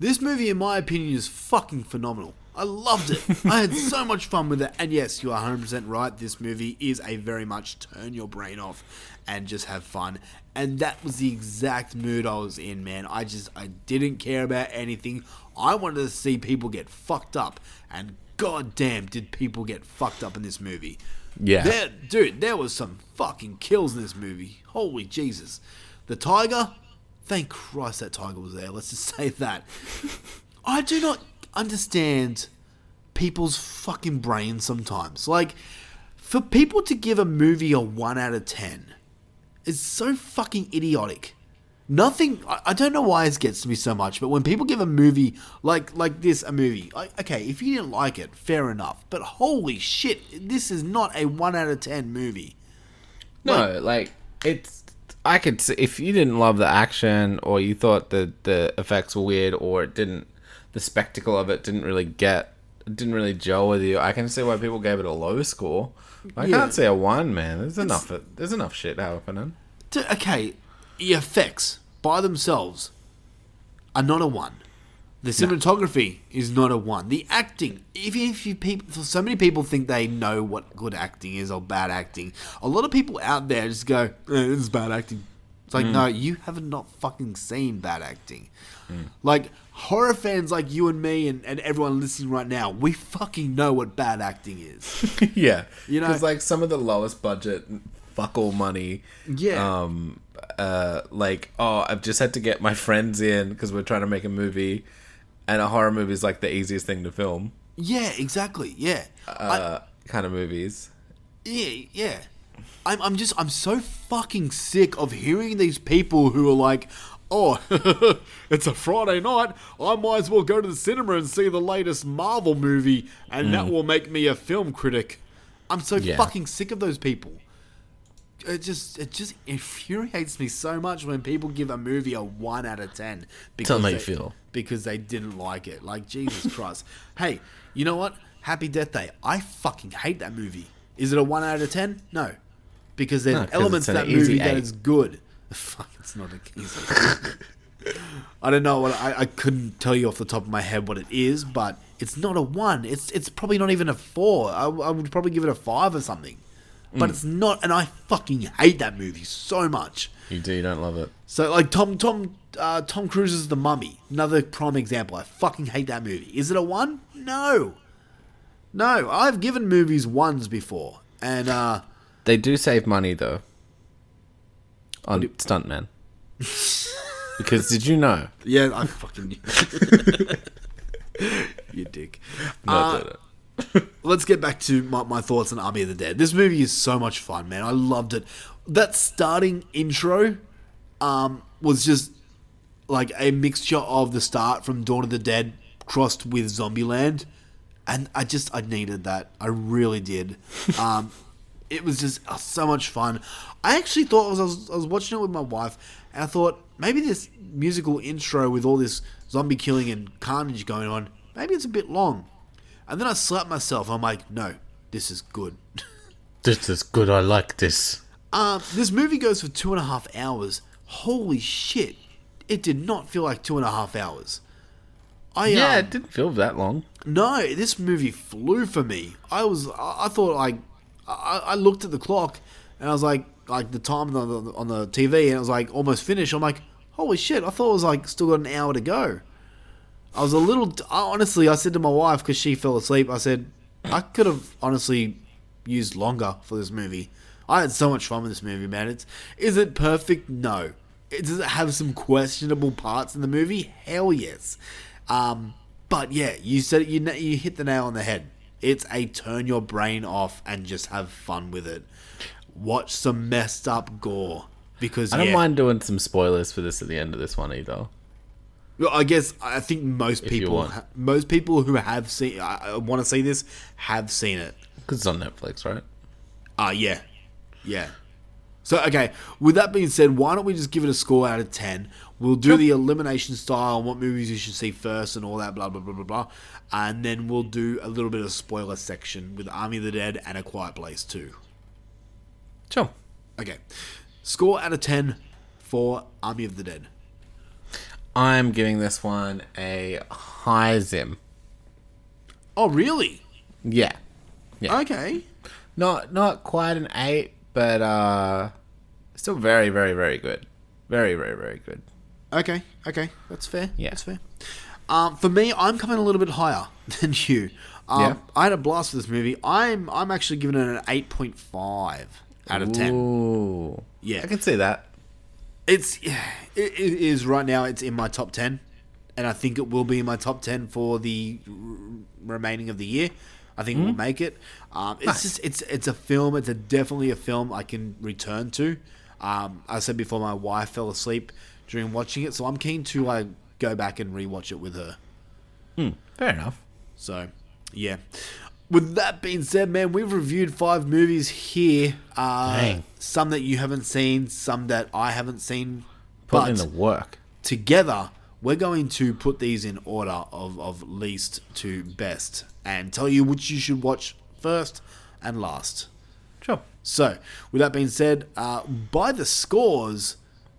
This movie, in my opinion, is fucking phenomenal. I loved it. I had (laughs) so much fun with it. And yes, you are 100% right. This movie is a very much turn your brain off and just have fun. And that was the exact mood I was in, man. I just, I didn't care about anything. I wanted to see people get fucked up. And goddamn, did people get fucked up in this movie. Yeah. There, dude, there was some fucking kills in this movie. Holy Jesus. The tiger, thank Christ that tiger was there. Let's just (laughs) say that. I do not understand people's fucking brains sometimes. Like, for people to give a movie a 1 out of 10 is so fucking idiotic. Nothing. I, I don't know why this gets to me so much, but when people give a movie like like this a movie, like, okay, if you didn't like it, fair enough. But holy shit, this is not a one out of ten movie. No, like it's. I could see if you didn't love the action, or you thought the the effects were weird, or it didn't, the spectacle of it didn't really get, didn't really gel with you. I can see why people gave it a low score. I Yeah. can't say a one, man. There's enough. There's enough shit happening. D- okay, the effects by themselves are not a one. The cinematography is not a one. The acting, even if you people, so many people think they know what good acting is or bad acting. A lot of people out there just go, eh, "This is bad acting." It's like, no, you have not fucking seen bad acting. Like horror fans like you and me and, and everyone listening right now, we fucking know what bad acting is. (laughs) yeah, You know- because like some of the lowest budget fuck all money. Yeah. Um. Uh. Like, oh, I've just had to get my friends in because we're trying to make a movie, and a horror movie is like the easiest thing to film. yeah, exactly. Yeah. Uh, kind of movies. Yeah, yeah. I'm, I'm just, I'm so fucking sick of hearing these people who are like, oh, (laughs) it's a Friday night. I might as well go to the cinema and see the latest Marvel movie, and that will make me a film critic. I'm so Yeah. fucking sick of those people. It just, it just infuriates me so much when people give a movie a one out of ten because Tell me how you they- feel. Because they didn't like it. Like Jesus (laughs) Christ. Hey, you know what? Happy Death Day. I fucking hate that movie. Is it a one out of ten? No, because there's No, elements of that movie that is good. (laughs) Fuck, it's not a easy. (laughs) I don't know what I, I couldn't tell you off the top of my head what it is, but it's not a one. It's it's probably not even a four. I, I would probably give it a five or something. Mm. But it's not, and I fucking hate that movie so much. You do. You don't love it. So like Tom Tom uh, Tom Cruise's The Mummy, another prime example. I fucking hate that movie. Is it a one? No, no. I've given movies ones before, and uh, They do save money though. On stuntman. because did you know? yeah, I fucking knew. (laughs) you dick. No, Uh, no, no. let's get back to my, my thoughts on Army of the Dead. This movie is so much fun, man. I loved it. That starting intro um, was just like a mixture of the start from Dawn of the Dead crossed with Zombieland, and I just I needed that. I really did. (laughs) Um, it was just uh, so much fun. I actually thought I was, I was watching it with my wife, and I thought maybe this musical intro with all this zombie killing and carnage going on, maybe it's a bit long. And then I slapped myself. I'm like, no, this is good. (laughs) This is good. I like this. Uh, this movie goes for two and a half hours. Holy shit! It did not feel like two and a half hours. I Yeah, um, it didn't feel that long. No, this movie flew for me. I was, I, I thought like, I, I looked at the clock and I was like, like the time on the, on the TV and it was like almost finished. I'm like, holy shit! I thought it was like still got an hour to go. I was a little, I, honestly, I said to my wife because she fell asleep. I said, I could have honestly used longer for this movie. I had so much fun with this movie, man. It's is it perfect? No. Does it have some questionable parts in the movie? Hell yes. Um, but yeah, you said it, you you hit the nail on the head. It's a turn your brain off and just have fun with it. Watch some messed up gore because I don't yeah, mind doing some spoilers for this at the end of this one either. Well, I guess I think most If people, most people who have seen, I, I want to see this, have seen it. Because it's on Netflix, right? Ah, yeah, yeah. So okay, with that being said, why don't we just give it a score out of ten? We'll do the elimination style and what movies you should see first and all that, blah blah blah blah blah, and then we'll do a little bit of spoiler section with Army of the Dead and A Quiet Place too. Sure. Okay, score out of ten for Army of the Dead. I'm giving this one a high zim. Oh really? Yeah. Yeah. Okay. Not not quite an eight, but uh still very, very, very good. Very, very, very good. Okay, okay, that's fair. Yeah. that's fair. Um, for me, I'm coming a little bit higher (laughs) than you. Um, Yeah. I had a blast with this movie. I'm I'm actually giving it an eight point five out of ten. Ooh. Yeah. I can see that. It's it, it is right now. It's in my top ten, and I think it will be in my top ten for the r- remaining of the year. I think it will make it. Um, it's Nice. just it's it's a film. It's a definitely a film I can return to. Um, I said before, my wife fell asleep during watching it, so I'm keen to like go back and rewatch it with her. Fair enough. So, yeah. With that being said, man, we've reviewed five movies here. Uh, Dang. Some that you haven't seen, some that I haven't seen. Put in the work. together, we're going to put these in order of, of least to best and tell you which you should watch first and last. Sure. So, with that being said, uh, by the scores,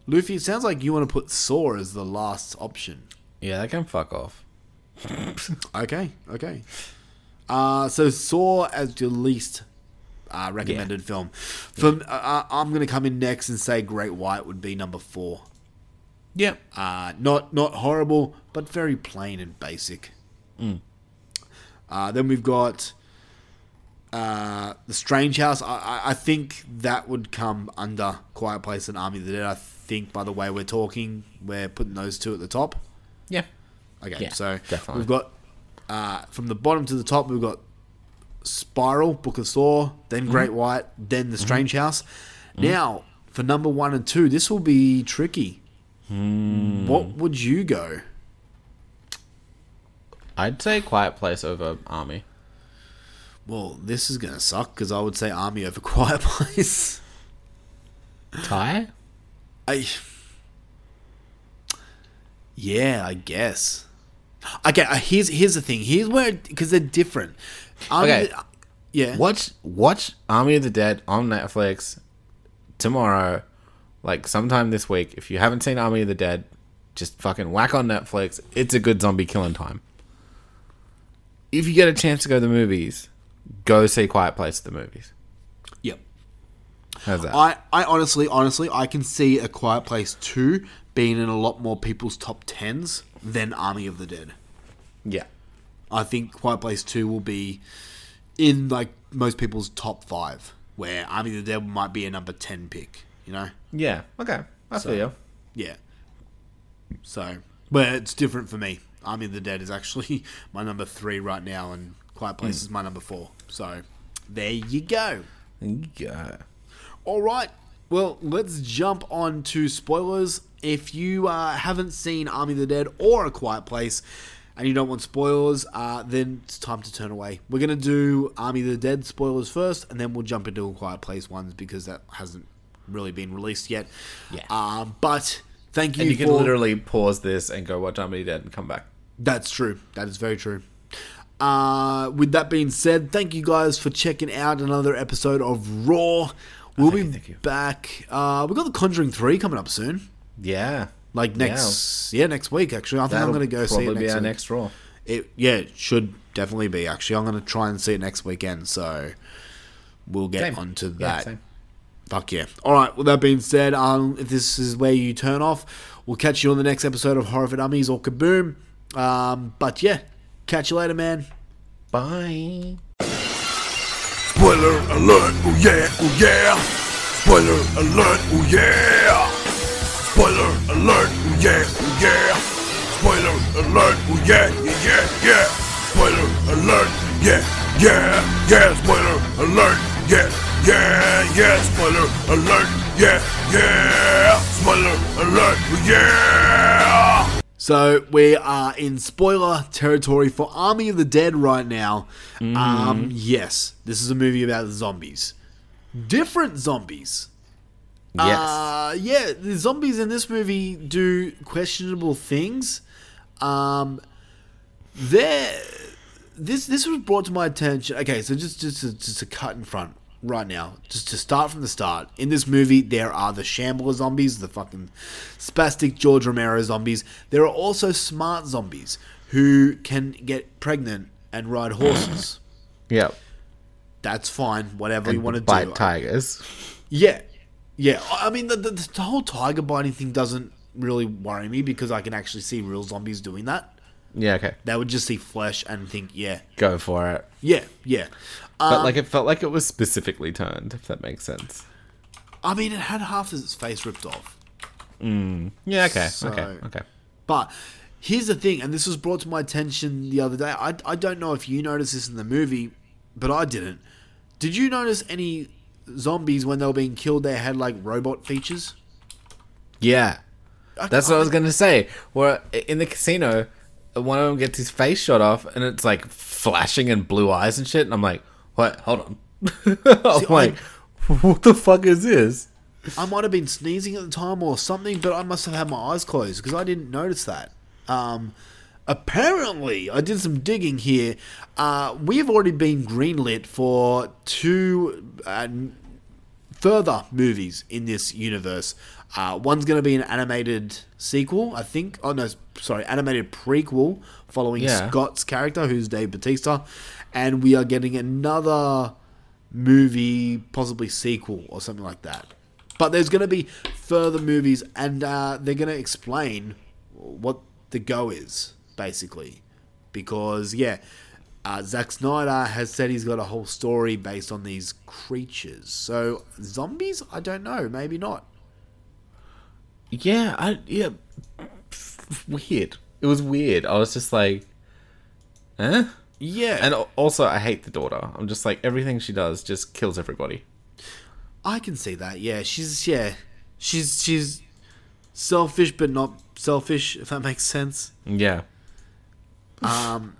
Luffy, it sounds like you want to put Saw as the last option. Yeah, that can fuck off. (laughs) Okay, okay. Uh, so Saw as your least uh, recommended film. For uh, I'm going to come in next and say Great White would be number four. Yep. Uh, not not horrible, but very plain and basic. Uh, then we've got uh, the Strange House. I, I, I think that would come under Quiet Place and Army of the Dead. I think by the way we're talking, we're putting those two at the top. Yeah. Okay, Yeah, so definitely. we've got uh, from the bottom to the top, we've got Spiral, Book of Saw, then Mm-hmm. Great White, then The Strange House. Now, for number one and two, this will be tricky. Hmm. What would you go? I'd say Quiet Place over Army. Well, this is going to suck because I would say Army over (laughs) Quiet Place. Tie? I. Yeah, I guess. Okay, uh, here's here's the thing. Here's where because they're different. Army Okay. the- yeah. Watch watch Army of the Dead on Netflix tomorrow, like sometime this week. If you haven't seen Army of the Dead, just fucking whack on Netflix. It's a good zombie killing time. If you get a chance to go to the movies, go see Quiet Place at the movies. Yep. How's that? I, I honestly, honestly, I can see A Quiet Place 2 being in a lot more people's top 10s than Army of the Dead. yeah. I think Quiet Place 2 will be in like most people's top 5, where Army of the Dead might be a number 10 pick, you know? Yeah. Okay. I feel you. Yeah. So, but it's different for me. Army of the Dead is actually (laughs) my number 3 right now, and Quiet Place is my number 4. So, there you go. Yeah. All right. Well, let's jump on to spoilers. If you uh, haven't seen Army of the Dead or A Quiet Place and you don't want spoilers, uh, then it's time to turn away. We're going to do Army of the Dead spoilers first, and then we'll jump into A Quiet Place ones because that hasn't really been released yet. Yeah. Um, but thank you, And you can literally pause this and go watch Army Dead and come back. That's true. That is very true. Uh, with that being said, thank you guys for checking out another episode of Raw. We'll be you, you. back. Uh, we got The Conjuring Three coming up soon. Yeah. Like next, yeah, next week. Actually, I think I'm going to go see probably it be next our week. next Raw. It, yeah, it should definitely be. Actually, I'm going to try and see it next weekend. So we'll get Same. onto Yeah, that. same. Fuck yeah. All right. With that being said, um, if this is where you turn off, we'll catch you on the next episode of Horror for Dummies or Kaboom. Um, but yeah, catch you later, man. Bye. Spoiler alert, oh yeah, oh yeah. Spoiler alert, oh yeah. Spoiler alert, oh yeah, oh yeah. Spoiler alert, oh yeah, yeah, yeah, yeah. Spoiler alert, yeah, yeah, yeah. Spoiler alert, yeah, yeah, yeah. Spoiler alert, yeah, yeah. Spoiler alert, yeah. So we are in spoiler territory for Army of the Dead right now. Um, yes, this is a movie about zombies, different zombies. Yes. Uh, yeah, the zombies in this movie do questionable things. Um, there, this this was brought to my attention. Okay, so just just just to cut in front right now, just to start from the start. In this movie, there are the Shambler zombies, the fucking spastic George Romero zombies. There are also smart zombies who can get pregnant and ride horses. (laughs) Yep. That's fine. Whatever you want to bite do. tigers. Yeah, yeah. I I mean, the, the, the whole tiger biting thing doesn't really worry me because I can actually see real zombies doing that. Yeah, okay. They would just see flesh and think, yeah, Go for it. yeah, yeah. But Um, like it felt like it was specifically turned, if that makes sense. I mean, it had half of its face ripped off. Yeah, okay. So- okay. Okay. But here's the thing, and this was brought to my attention the other day. I, I don't know if you noticed this in the movie, but I didn't. Did you notice any zombies when they were being killed? They had like robot features. Yeah. I- That's what I was gonna say. Where in the casino, one of them gets his face shot off, and it's like flashing and blue eyes and shit. And I'm like, what? Hold on. I'm (laughs) See, like, what the fuck is this? I might have been sneezing at the time or something, but I must have had my eyes closed because I didn't notice that. Um, apparently, I did some digging here. Uh, we have already been greenlit for two uh, further movies in this universe. Uh, one's going to be an animated sequel, I think. Oh no, sorry, animated prequel following Yeah. Scott's character, who's Dave Bautista, and we are getting another movie, possibly sequel or something like that. But there's going to be further movies, and uh, they're going to explain what the go is, basically. Because, yeah, uh, Zack Snyder has said he's got a whole story based on these creatures. So, zombies? I don't know. Maybe not. Yeah, I yeah. (laughs) Weird. It was weird. I was just like, eh. Yeah. And also, I hate the daughter. I'm just like everything she does just kills everybody. I can see that. Yeah, she's yeah, she's she's selfish but not selfish. If that makes sense. Yeah. Um,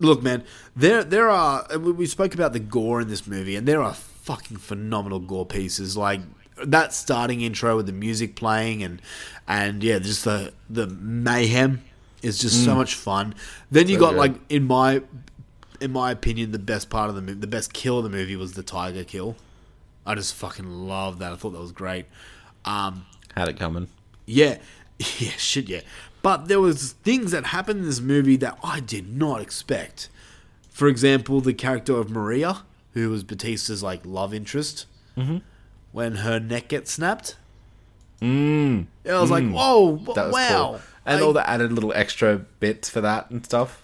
look, man, there there are we we spoke about the gore in this movie, and there are fucking phenomenal gore pieces like that starting intro with the music playing and and yeah, just the the mayhem is just so Mm. much fun. Then you So got good. like in my in my opinion, the best part of the movie, the best kill of the movie was the tiger kill. I just fucking love that. I thought that was great. Um, Had it coming. yeah, (laughs) yeah, shit, yeah. But there was things that happened in this movie that I did not expect. For example, the character of Maria, who was Bautista's like love interest, Mhm. when her neck gets snapped. Mm. I was like, Mm. whoa, That wow. cool. And I- all the added little extra bits for that and stuff.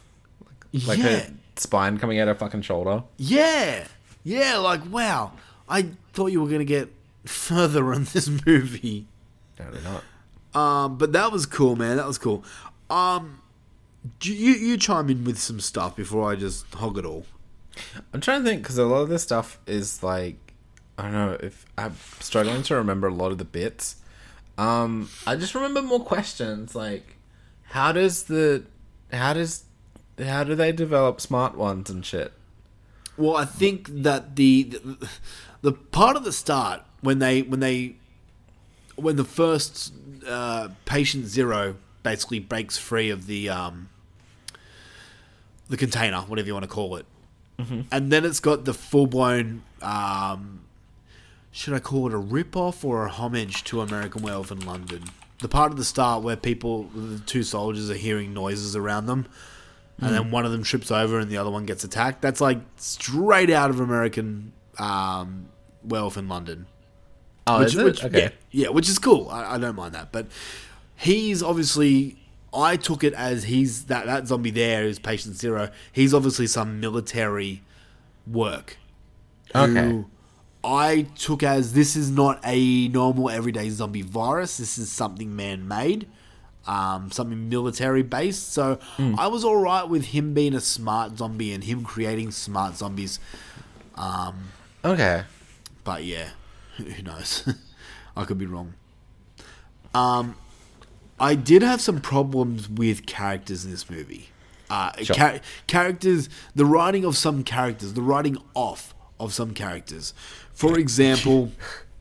Like, like Yeah. her spine coming out of her fucking shoulder. Yeah, yeah, like wow. I thought you were gonna get further (laughs) on this movie. Apparently not. Um, but that was cool, man. That was cool. Um, you you chime in with some stuff before I just hog it all. I'm trying to think because a lot of this stuff is like I don't know if I'm struggling to remember a lot of the bits. Um, I just remember more questions like how does the how does how do they develop smart ones and shit? Well, I think that the, the the part of the start when they when they when the first uh, patient zero basically breaks free of the um, the container, whatever you want to call it, Mhm. and then it's got the full blown. Um, should I call it a rip off or a homage to American Werewolf in London? The part of the start where people, the two soldiers, are hearing noises around them, and Mm. then one of them trips over and the other one gets attacked. That's like straight out of American um, Werewolf in London. Oh, is it? Okay. Yeah, yeah, which is cool. I, I don't mind that, but he's obviously. I took it as he's that that zombie there is patient zero. He's obviously some military work. Okay. I took as this is not a normal everyday zombie virus. This is something man made, um, something military based. So Hmm. I was all right with him being a smart zombie and him creating smart zombies. Um, Okay. but yeah, (laughs) who knows? (laughs) I could be wrong. Um, I did have some problems with characters in this movie. Uh, Sure. cha- characters, the writing of some characters, the writing off of some characters. For (laughs) example,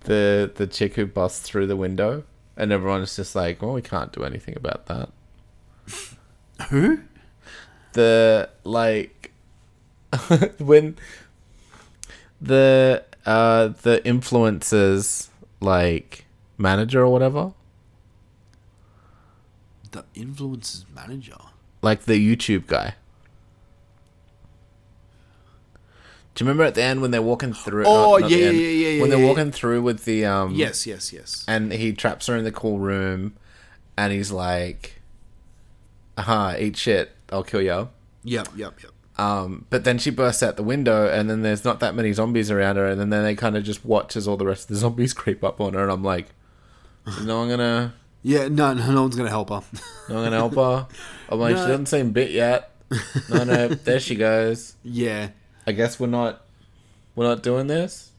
The the chick who busts through the window, and everyone's just like, "Well, we can't do anything about that." who? The like when the uh the influencers like manager or whatever, The influences manager. like the YouTube guy. Do you remember at the end when they're walking through? Oh, the yeah, end, yeah, yeah, yeah, When they're yeah. walking through with the um. Yes, yes, yes. and he traps her in the cool room and he's like aha eat shit i'll kill you Yep, yep, yep. Um, but then she bursts out the window and then there's not that many zombies around her and then, they kind of just watch as all the rest of the (laughs) zombies creep up on her and i'm like no i'm gonna Yeah, no, no, no one's gonna help her. no i'm gonna help her? (laughs) I'm like No. she doesn't seem bit yet. No no (laughs) there she goes. Yeah, i guess we're not we're not doing this?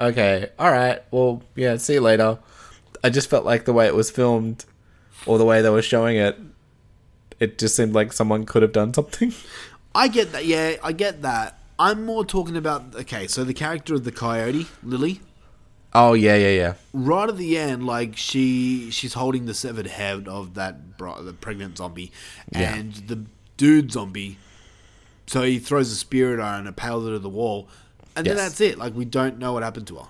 Okay all right well yeah see you later. I just felt like the way it was filmed or the way they were showing it it just seemed like someone could have done something I get that. Yeah, I get that. I'm more talking about okay. So the character of the coyote, Lily, oh yeah yeah yeah right at the end, like she she's holding the severed head of that bro- the pregnant zombie, Yeah. and the dude zombie. So he throws a spear at her and impales her to the wall, and then that's it. Like we don't know what happened to her.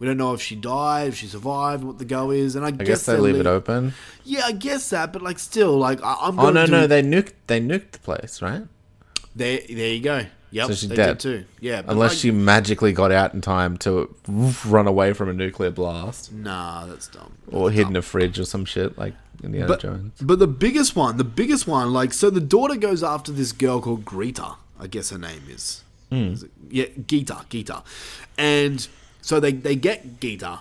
We don't know if she died, if she survived, what the go is, and I, i guess they they're leave it open Yeah, I guess that, but like still, like I, I'm. oh no do- no they nuked they nuked the place right There, there you go. Yep, so she's they dead did too. Yeah, unless like- she magically got out in time to run away from a nuclear blast Nah, that's dumb. or hid in a fridge or some shit like indiana But, jones but the biggest one, the biggest one, like so, the daughter goes after this girl called Greta. I guess her name is. Hmm. is yeah, Gita, Gita, and so they they get Gita,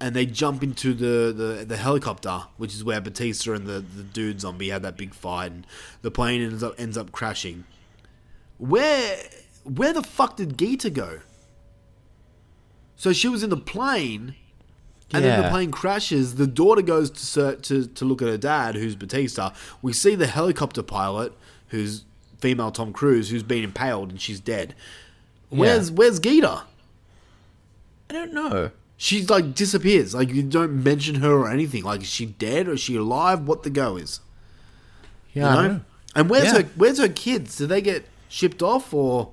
and they jump into the, the, the helicopter, which is where Bautista and the, the dude zombie had that big fight, and the plane ends up ends up crashing. Where where the fuck did Gita go? So she was in the plane, and then the plane crashes. The daughter goes to, ser- to to look at her dad, who's Bautista. We see the helicopter pilot, who's female Tom Cruise, who's been impaled and she's dead. Where's Where's Gita? i don't know She's like disappears. Like you don't mention her or anything. Like is she dead or is she alive? What the go is? yeah You know. And where's Yeah. her Where's her kids? Do they get shipped off or?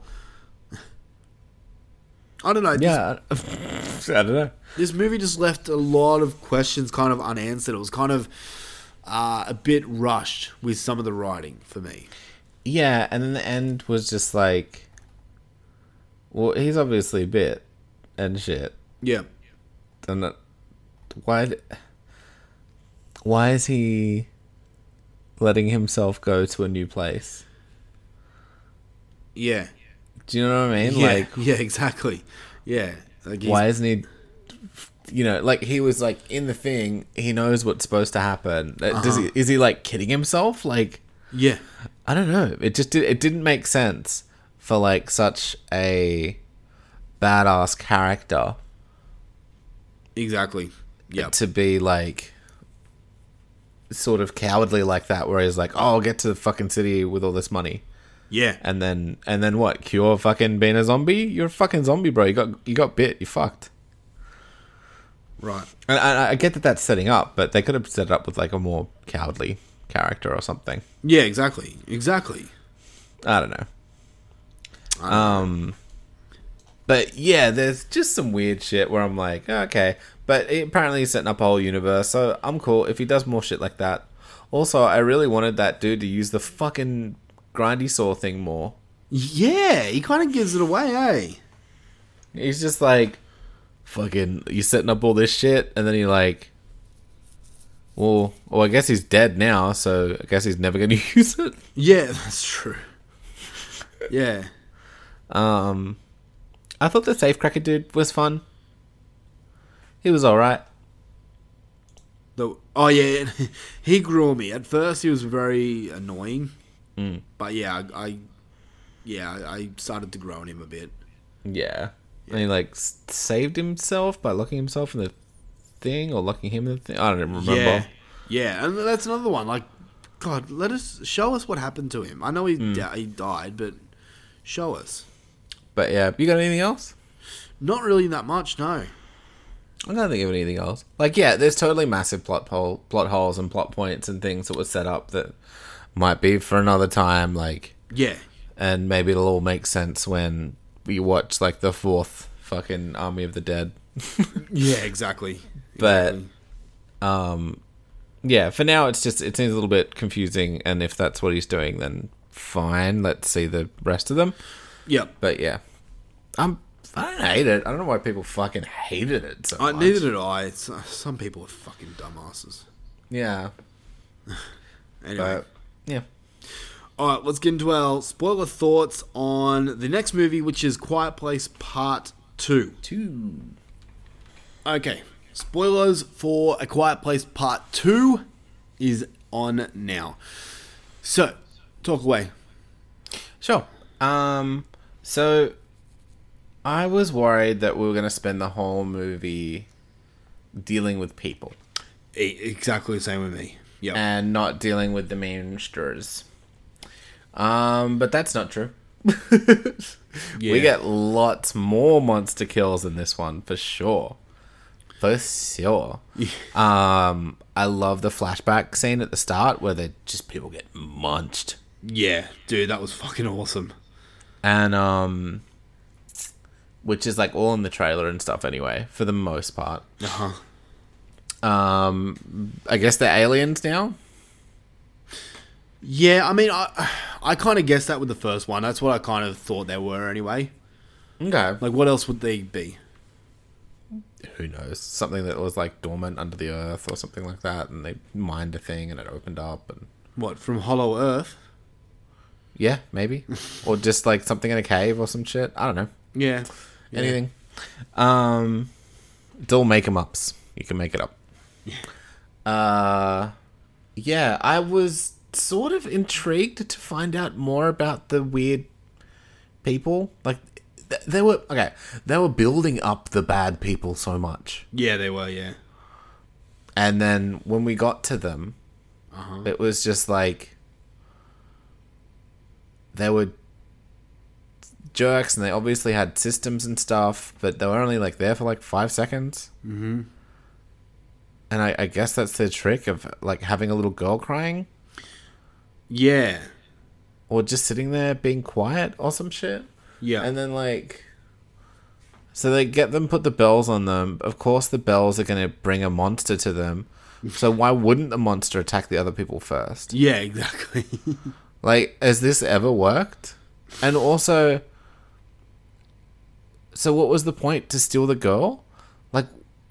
I don't know. This- yeah (laughs) i don't know this movie just left a lot of questions kind of unanswered. It was kind of uh, a bit rushed with some of the writing for me. Yeah, and then the end was just like, well, he's obviously bit and shit. Yeah. And why? Why is he letting himself go to a new place? Yeah. Do you know what I mean? yeah. Like, (laughs) yeah, exactly. Yeah. Like why isn't he? You know, like he was like in the thing. He knows what's supposed to happen. Uh, Does he? Is he like kidding himself? Like, Yeah. I don't know. It just did, it didn't make sense for like such a badass character Exactly. Yeah. to be like sort of cowardly like that where he's like, "Oh, I'll get to the fucking city with all this money." Yeah. And then and then what? Cure fucking being a zombie? You're a fucking zombie, bro. You got you got bit. You fucked. Right. And I, I get that that's setting up, but they could have set it up with like a more cowardly character or something. Yeah, exactly. Exactly. I don't know. Um, but yeah, there's just some weird shit where I'm like, okay, but it, apparently he's setting up a whole universe, so I'm cool if he does more shit like that. Also, I really wanted that dude to use the fucking grindy saw thing more. Yeah, he kind of gives it away, eh? He's just like, fucking, you setting up all this shit, and then he like, well, well, I guess he's dead now, so I guess he's never gonna (laughs) use it. Yeah, that's true. Yeah. Um, I thought the safecracker dude was fun. He was all right. The, oh yeah, (laughs) he grew on me. At first, he was very annoying, Mm. but yeah, I, I yeah, I started to grow on him a bit. Yeah. And he like saved himself by locking himself in the thing or locking him in the thing. I don't remember. Yeah, yeah, and that's another one. Like, God, let us show us what happened to him. I know he Mm. di- he died, but show us. But yeah, you got anything else? Not really that much, no. I can't think of anything else. Like, yeah, there's totally massive plot hole, plot holes and plot points and things that were set up that might be for another time. Like, Yeah, and maybe it'll all make sense when we watch like the fourth fucking Army of the Dead. (laughs) yeah, exactly. But, um, yeah, for now it's just it seems a little bit confusing. And if that's what he's doing, then fine. Let's see the rest of them. Yep. But yeah, I'm. I don't hate it. I don't know why people fucking hated it so I, much. neither did I. It's, uh, some people are fucking dumbasses. Yeah. (laughs) Anyway. But, yeah. All right, let's get into our spoiler thoughts on the next movie, which is Quiet Place Part 2. Two. Okay, spoilers for A Quiet Place Part 2 is on now. So, talk away. Sure. Um. So, I was worried that we were going to spend the whole movie dealing with people E- exactly the same with me. Yeah. and not dealing with the monsters. Um, but that's not true. (laughs) Yeah. We get lots more monster kills in this one for sure. For sure. (laughs) Um, I love the flashback scene at the start where they just people get munched. Yeah, dude, that was fucking awesome. and um which is like all in the trailer and stuff anyway for the most part Uh-huh. Um i guess they're aliens now Yeah, I mean, I, I kind of guessed that with the first one. That's what I kind of thought they were anyway. okay Like, what else would they be? who knows something that was like dormant under the earth or something like that and they mined a thing and it opened up and What, from Hollow Earth? yeah maybe (laughs) or just like something in a cave or some shit i don't know Yeah. Yeah. anything um it's all make 'em ups you can make it up (laughs) uh yeah i was sort of intrigued to find out more about the weird people like th- they were okay they were building up the bad people so much Yeah, they were, yeah. and then when we got to them Uh-huh. it was just like they were jerks and they obviously had systems and stuff but they were only like there for like five seconds Mm-hmm. And I, I guess that's their trick of like having a little girl crying Yeah. or just sitting there being quiet or some shit Yeah. and then like so they get them put the bells on them of course the bells are going to bring a monster to them so why wouldn't the monster attack the other people first yeah, exactly. (laughs) Like, has this ever worked? And also, so what was the point to steal the girl? Like,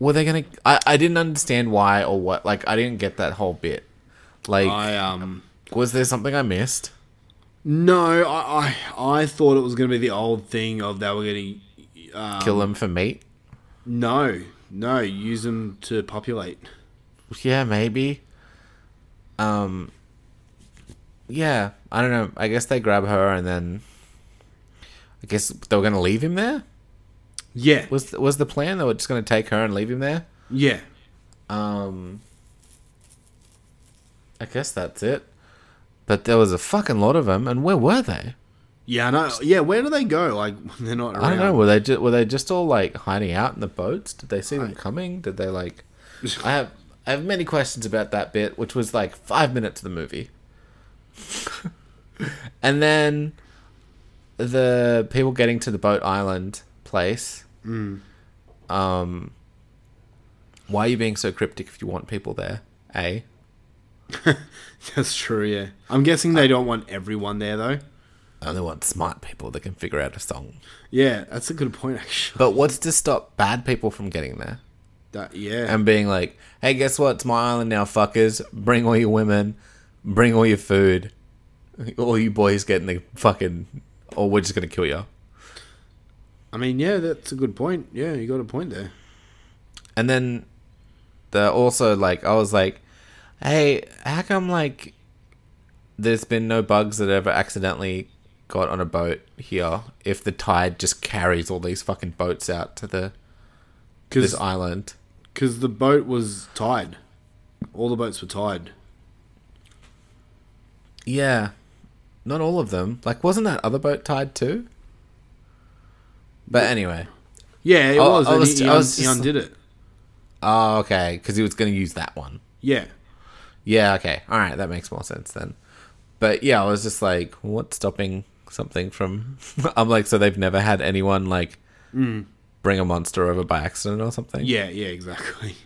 were they gonna? I, I didn't understand why or what. Like, I didn't get that whole bit. Like, I, um. was there something I missed? No, I, I, I thought it was going to be the old thing of they were going to. Um, Kill them for meat? No, no, use them to populate. Yeah, maybe. Um. Yeah, I don't know. I guess they grab her and then. I guess they were gonna leave him there. Yeah. Was was the plan? They were just gonna take her and leave him there. Yeah. Um, I guess that's it. But there was a fucking lot of them, and where were they? Yeah, I know. Yeah, where do they go? Like, (laughs) they're not around. I don't know. Were they just were they just all like hiding out in the boats? Did they see them coming? Did they like? (laughs) I have I have many questions about that bit, which was like five minutes of the movie, (laughs) and then the people getting to the boat island place. Mm. Um, why are you being so cryptic if you want people there? A. (laughs) That's true, yeah. I'm guessing they don't want everyone there, though. I only want smart people that can figure out a song. Yeah, that's a good point, actually. But what's to stop bad people from getting there? That, yeah. And being like, hey, guess what? It's my island now, fuckers. Bring all your women. Bring all your food. All you boys get in the fucking. Or we're just going to kill you. I mean, yeah, that's a good point. Yeah, you got a point there. And then the also like I was like, hey, how come like there's been no bugs that ever accidentally got on a boat here if the tide just carries all these fucking boats out to the this island? Because the boat was tied. All the boats were tied. Yeah. Not all of them. Like wasn't that other boat tied too? But anyway. Yeah, it oh, oh, I- was. I and was- he, I was he just- undid it. Oh, okay, because he was going to use that one. Yeah. Yeah, okay. All right, that makes more sense then. But yeah, I was just like, what's stopping something from. (laughs) I'm like, so they've never had anyone, like, hmm. bring a monster over by accident or something? Yeah, yeah, exactly.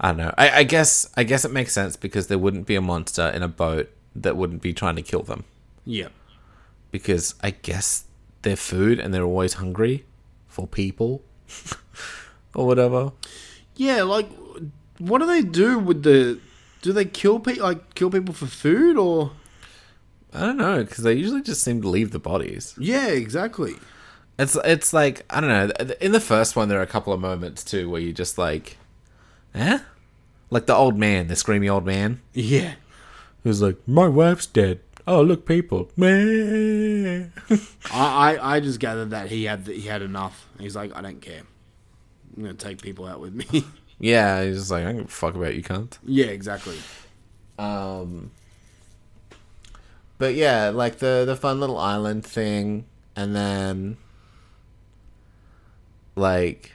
I don't know. I, I guess I guess it makes sense because there wouldn't be a monster in a boat that wouldn't be trying to kill them. Yeah. Because I guess they're food and they're always hungry for people (laughs) or whatever. Yeah, like, what do they do with the? Do they kill people? Like, kill people for food or? I don't know because they usually just seem to leave the bodies. Yeah, exactly. It's it's like I don't know. In the first one, there are a couple of moments too where you just like, eh, like the old man, the screamy old man, Yeah. who's like, my wife's dead. Oh look, people. (laughs) I, I, I just gathered that he had he had enough. He's like, I don't care. I'm gonna take people out with me. (laughs) yeah, he's just like, I don't give a fuck about you, cunt. yeah, exactly. Um, but yeah, like the the fun little island thing, and then like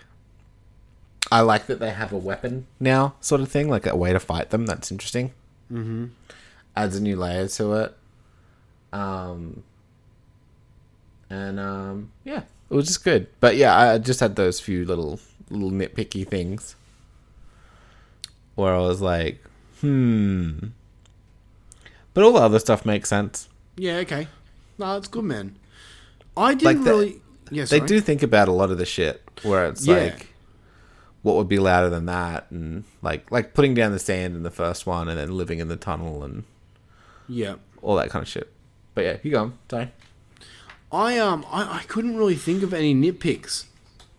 I like that they have a weapon now, sort of thing, like a way to fight them. That's interesting. Mm-hmm. Adds a new layer to it. Um, and um, yeah, it was just good. But yeah, I just had those few little little nitpicky things where I was like, hmm. But all the other stuff makes sense. Yeah, okay. No, it's good, man. I didn't Like the- really. Yeah, They do think about a lot of the shit where it's Yeah. like, what would be louder than that, and like like putting down the sand in the first one, and then living in the tunnel and Yeah. all that kind of shit. But yeah, you go. on. Sorry. I um I, I couldn't really think of any nitpicks.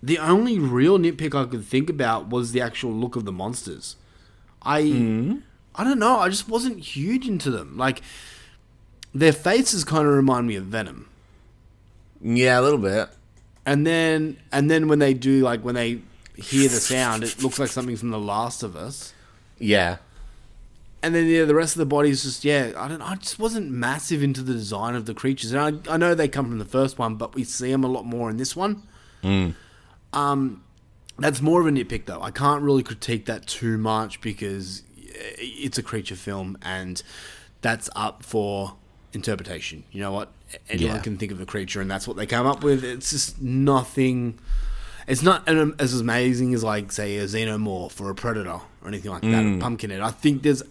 The only real nitpick I could think about was the actual look of the monsters. I I don't know, I just wasn't huge into them. Like their faces kind of remind me of Venom. Yeah, a little bit. And then and then when they do like when they hear the sound, it looks like something from The Last of Us. Yeah, And then yeah, the rest of the body is just yeah. I don't. I just wasn't massive into the design of the creatures, and I, I know they come from the first one, but we see them a lot more in this one. Um, that's more of a nitpick though. I can't really critique that too much because it's a creature film, and that's up for interpretation. You know what? Anyone Yeah. can think of a creature, and that's what they come up with. It's just nothing. It's not an- as amazing as like say a xenomorph or a predator or anything like that. Or pumpkinhead. I think there's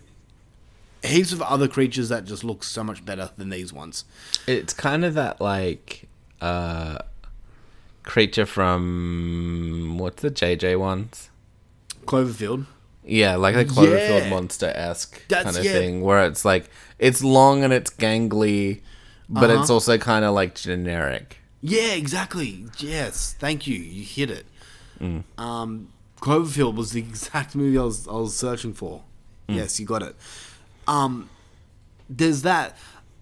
heaps of other creatures that just look so much better than these ones. it's kind of that like uh creature from what's the JJ ones? Cloverfield. Yeah, like the Cloverfield Yeah. monster esque kind of yeah. thing, where it's like it's long and it's gangly, but Uh-huh. it's also kind of like generic. Yeah, exactly. Yes, thank you. You hit it. Um, Cloverfield was the (laughs) exact movie I was I was searching for. Yes, you got it. Um, there's that.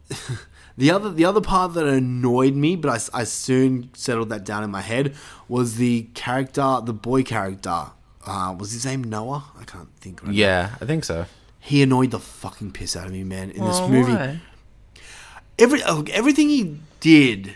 (laughs) the other the other part that annoyed me, but I, I soon settled that down in my head was the character, the boy character. Uh, was his name Noah? I can't think. Right now. Yeah, I think so. He annoyed the fucking piss out of me, man. In this movie, why? every oh, everything he did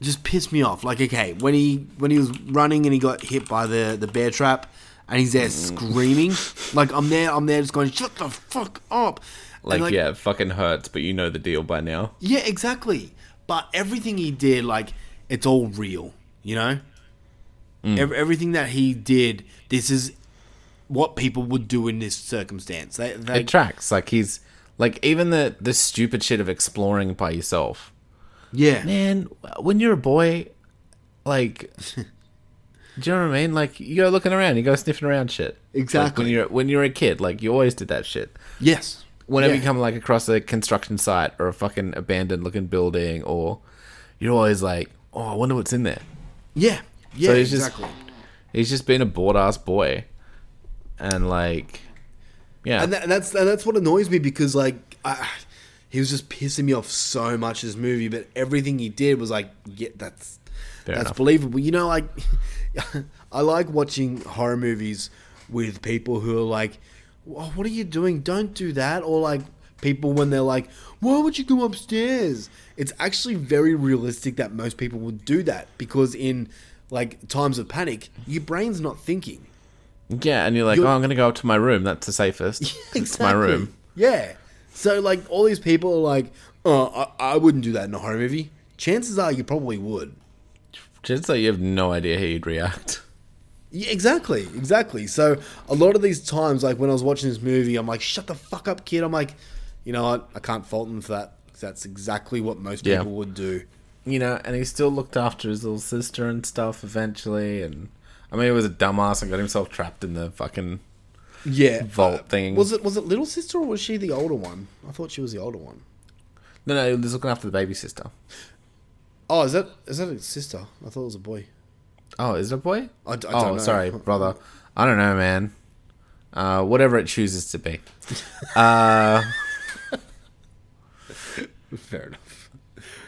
just pissed me off. Like, okay, when he when he was running and he got hit by the the bear trap, and he's there mm. screaming, like I'm there, I'm there, just going, shut the fuck up. And, Like, yeah, it fucking hurts, but you know the deal by now. yeah, exactly. But everything he did, like, it's all real, you know. Mm. Ev- everything that he did, this is what people would do in this circumstance. They, they It tracks. Like he's like even the the stupid shit of exploring by yourself. yeah, Man, when you're a boy, like, (laughs) do you know what I mean? Like you go looking around, you go sniffing around shit. Like, Exactly. when you're when you're a kid, like you always did that shit. yes. Whenever Yeah. you come like across a construction site or a fucking abandoned looking building, or you're always like, oh, I wonder what's in there. Yeah, yeah, So he's just- exactly. He's just been a bored ass boy, and like, yeah, and, that, and that's and that's what annoys me because like I, he was just pissing me off so much this movie, but everything he did was like, yeah, that's Fair that's enough. believable. You know, like (laughs) I like watching horror movies with people who are like, "Wha- "What are you doing? Don't do that," or like people when they're like, "Why would you go upstairs?" It's actually very realistic that most people would do that because in like times of panic, your brain's not thinking. yeah, and you're like, You're- oh, I'm gonna go up to my room. That's the safest. (laughs) It's my room. Yeah. So like all these people are like, oh, I, I wouldn't do that in a horror movie. Chances are you probably would. Just so you have no idea how you'd react. Yeah, exactly, exactly. So a lot of these times, like when I was watching this movie, I'm like, shut the fuck up, kid. I'm like, you know what? I can't fault him for that. That's exactly what most Yeah. people would do. You know, and he still looked after his little sister and stuff eventually. And I mean, he was a dumbass and got himself trapped in the fucking Yeah. vault uh, thing. Was it was it little sister or was she the older one? I thought she was the older one. No, no, he was looking after the baby sister. Oh, is that is that a sister? I thought it was a boy. Oh, is it a boy? I I oh, don't know. sorry, brother. I don't know, man. Uh, whatever it chooses to be. Uh, (laughs) Fair enough.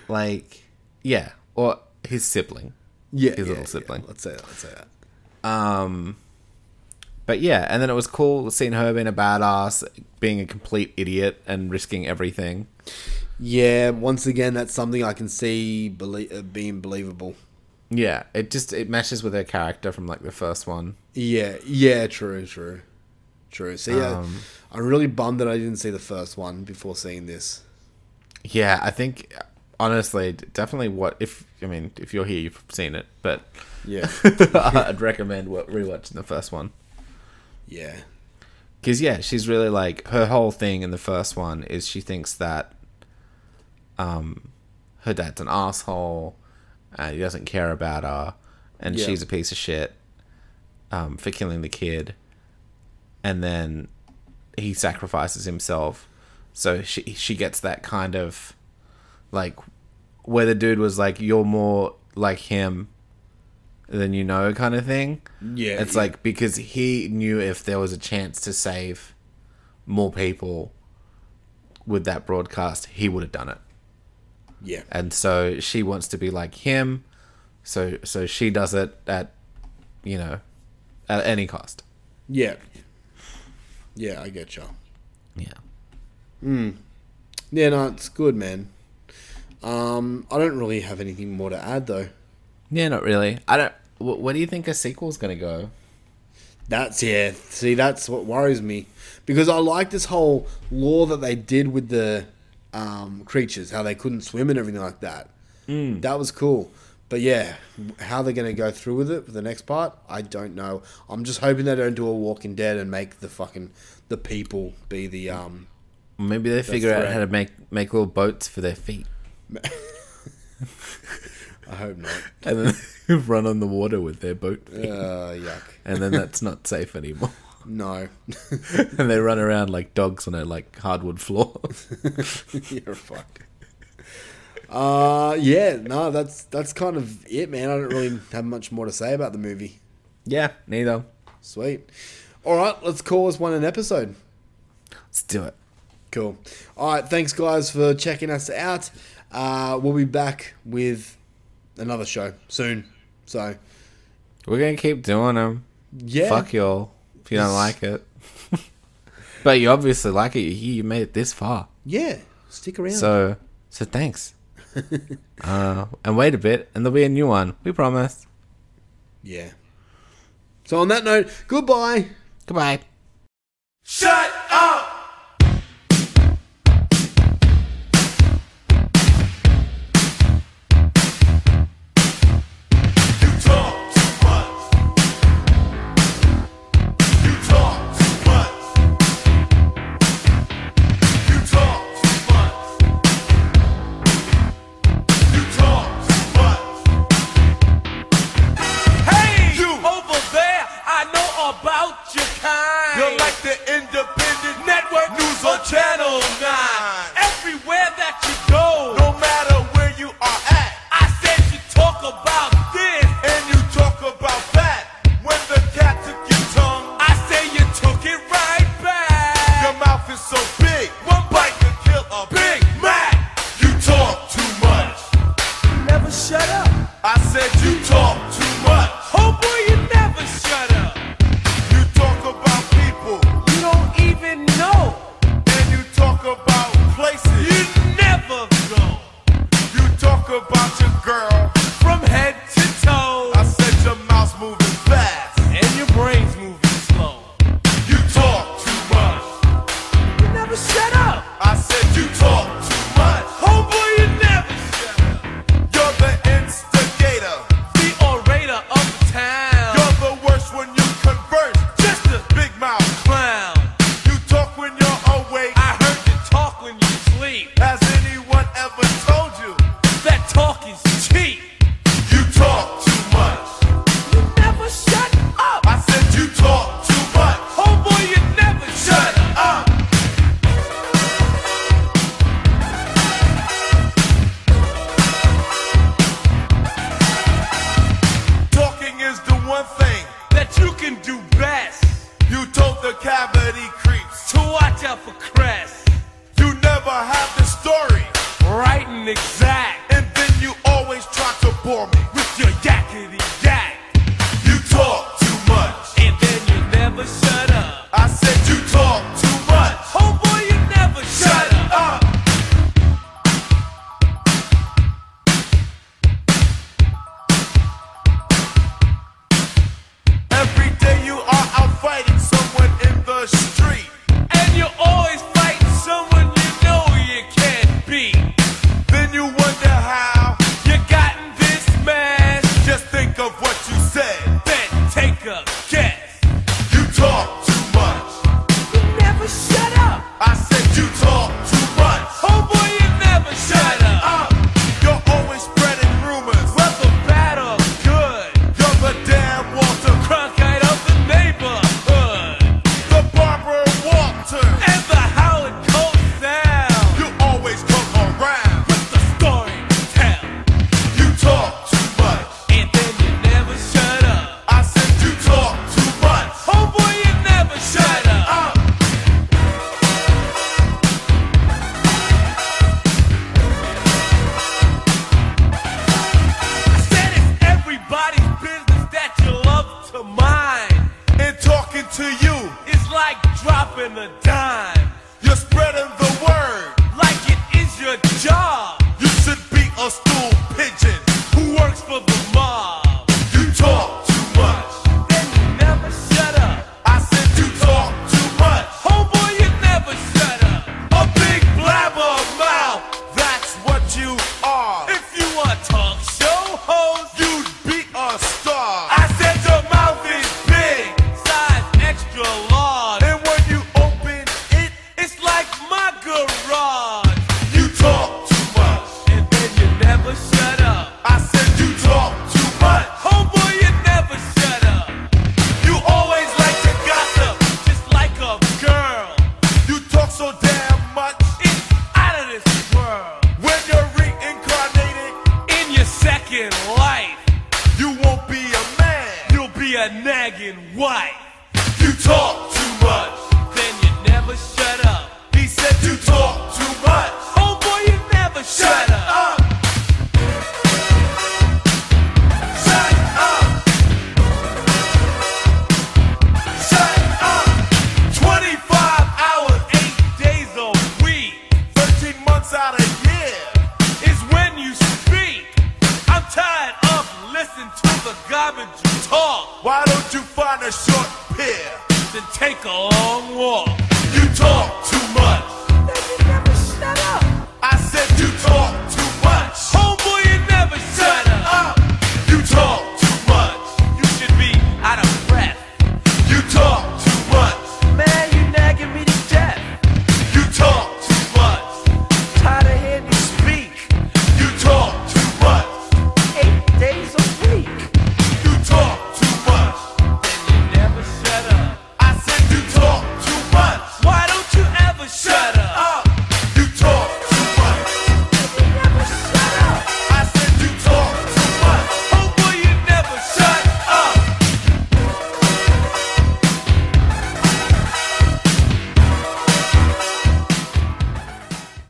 like, yeah, or his sibling. Yeah, his yeah, little yeah. sibling. Let's say that. Let's say that. Um, but yeah, and then it was cool seeing her being a badass, being a complete idiot, and risking everything. Yeah, once again, that's something I can see belie- uh, being believable. Yeah, it just it meshes with her character from like the first one. Yeah, yeah, true, true, true. So yeah, Um, I'm really bummed that I didn't see the first one before seeing this. Yeah, I think honestly, definitely what if I mean if you're here, you've seen it, but Yeah. (laughs) I'd recommend rewatching the first one. Yeah, Because yeah, she's really like her whole thing in the first one is she thinks that um her dad's an asshole, and he doesn't care about her, and Yeah. she's a piece of shit um, for killing the kid, and then he sacrifices himself, so she she gets that kind of like where the dude was like you're more like him than you know kind of thing. Yeah, It's yeah. like because he knew if there was a chance to save more people with that broadcast, he would have done it. Yeah, And so she wants to be like him. So so she does it at you know at any cost. yeah, yeah. I get you. Yeah. Hmm. Yeah, no, it's good, man. Um, I don't really have anything more to add though. Yeah, not really. I don't wh- where do you think a sequel's going to go? That's yeah. See, that's what worries me because I like this whole lore that they did with the um, creatures, how they couldn't swim and everything like that. Mm. That was cool. But yeah, how they're going to go through with it for the next part, I don't know. I'm just hoping they don't do a Walking Dead and make the fucking the people be the um. Maybe they figure out how to make make little boats for their feet. (laughs) I hope not. And then (laughs) run on the water with their boat feet. Uh, yuck. And then that's not safe anymore. (laughs) No. (laughs) and they run around like dogs on a like hardwood floor. (laughs) You're fucked. Uh, yeah, no, that's that's kind of it, man. I don't really have much more to say about the movie. yeah, neither. Sweet. All right, let's call this one an episode. Let's do it. Cool. All right, thanks guys for checking us out. Uh, we'll be back with another show soon. So We're gonna keep doing them. yeah, Fuck y'all if you don't like it. (laughs) but you obviously like it. You you made it this far, yeah, stick around. so so thanks. (laughs) uh, and wait a bit, and there'll be a new one. We promise. yeah. So on that note, goodbye. Goodbye. Shut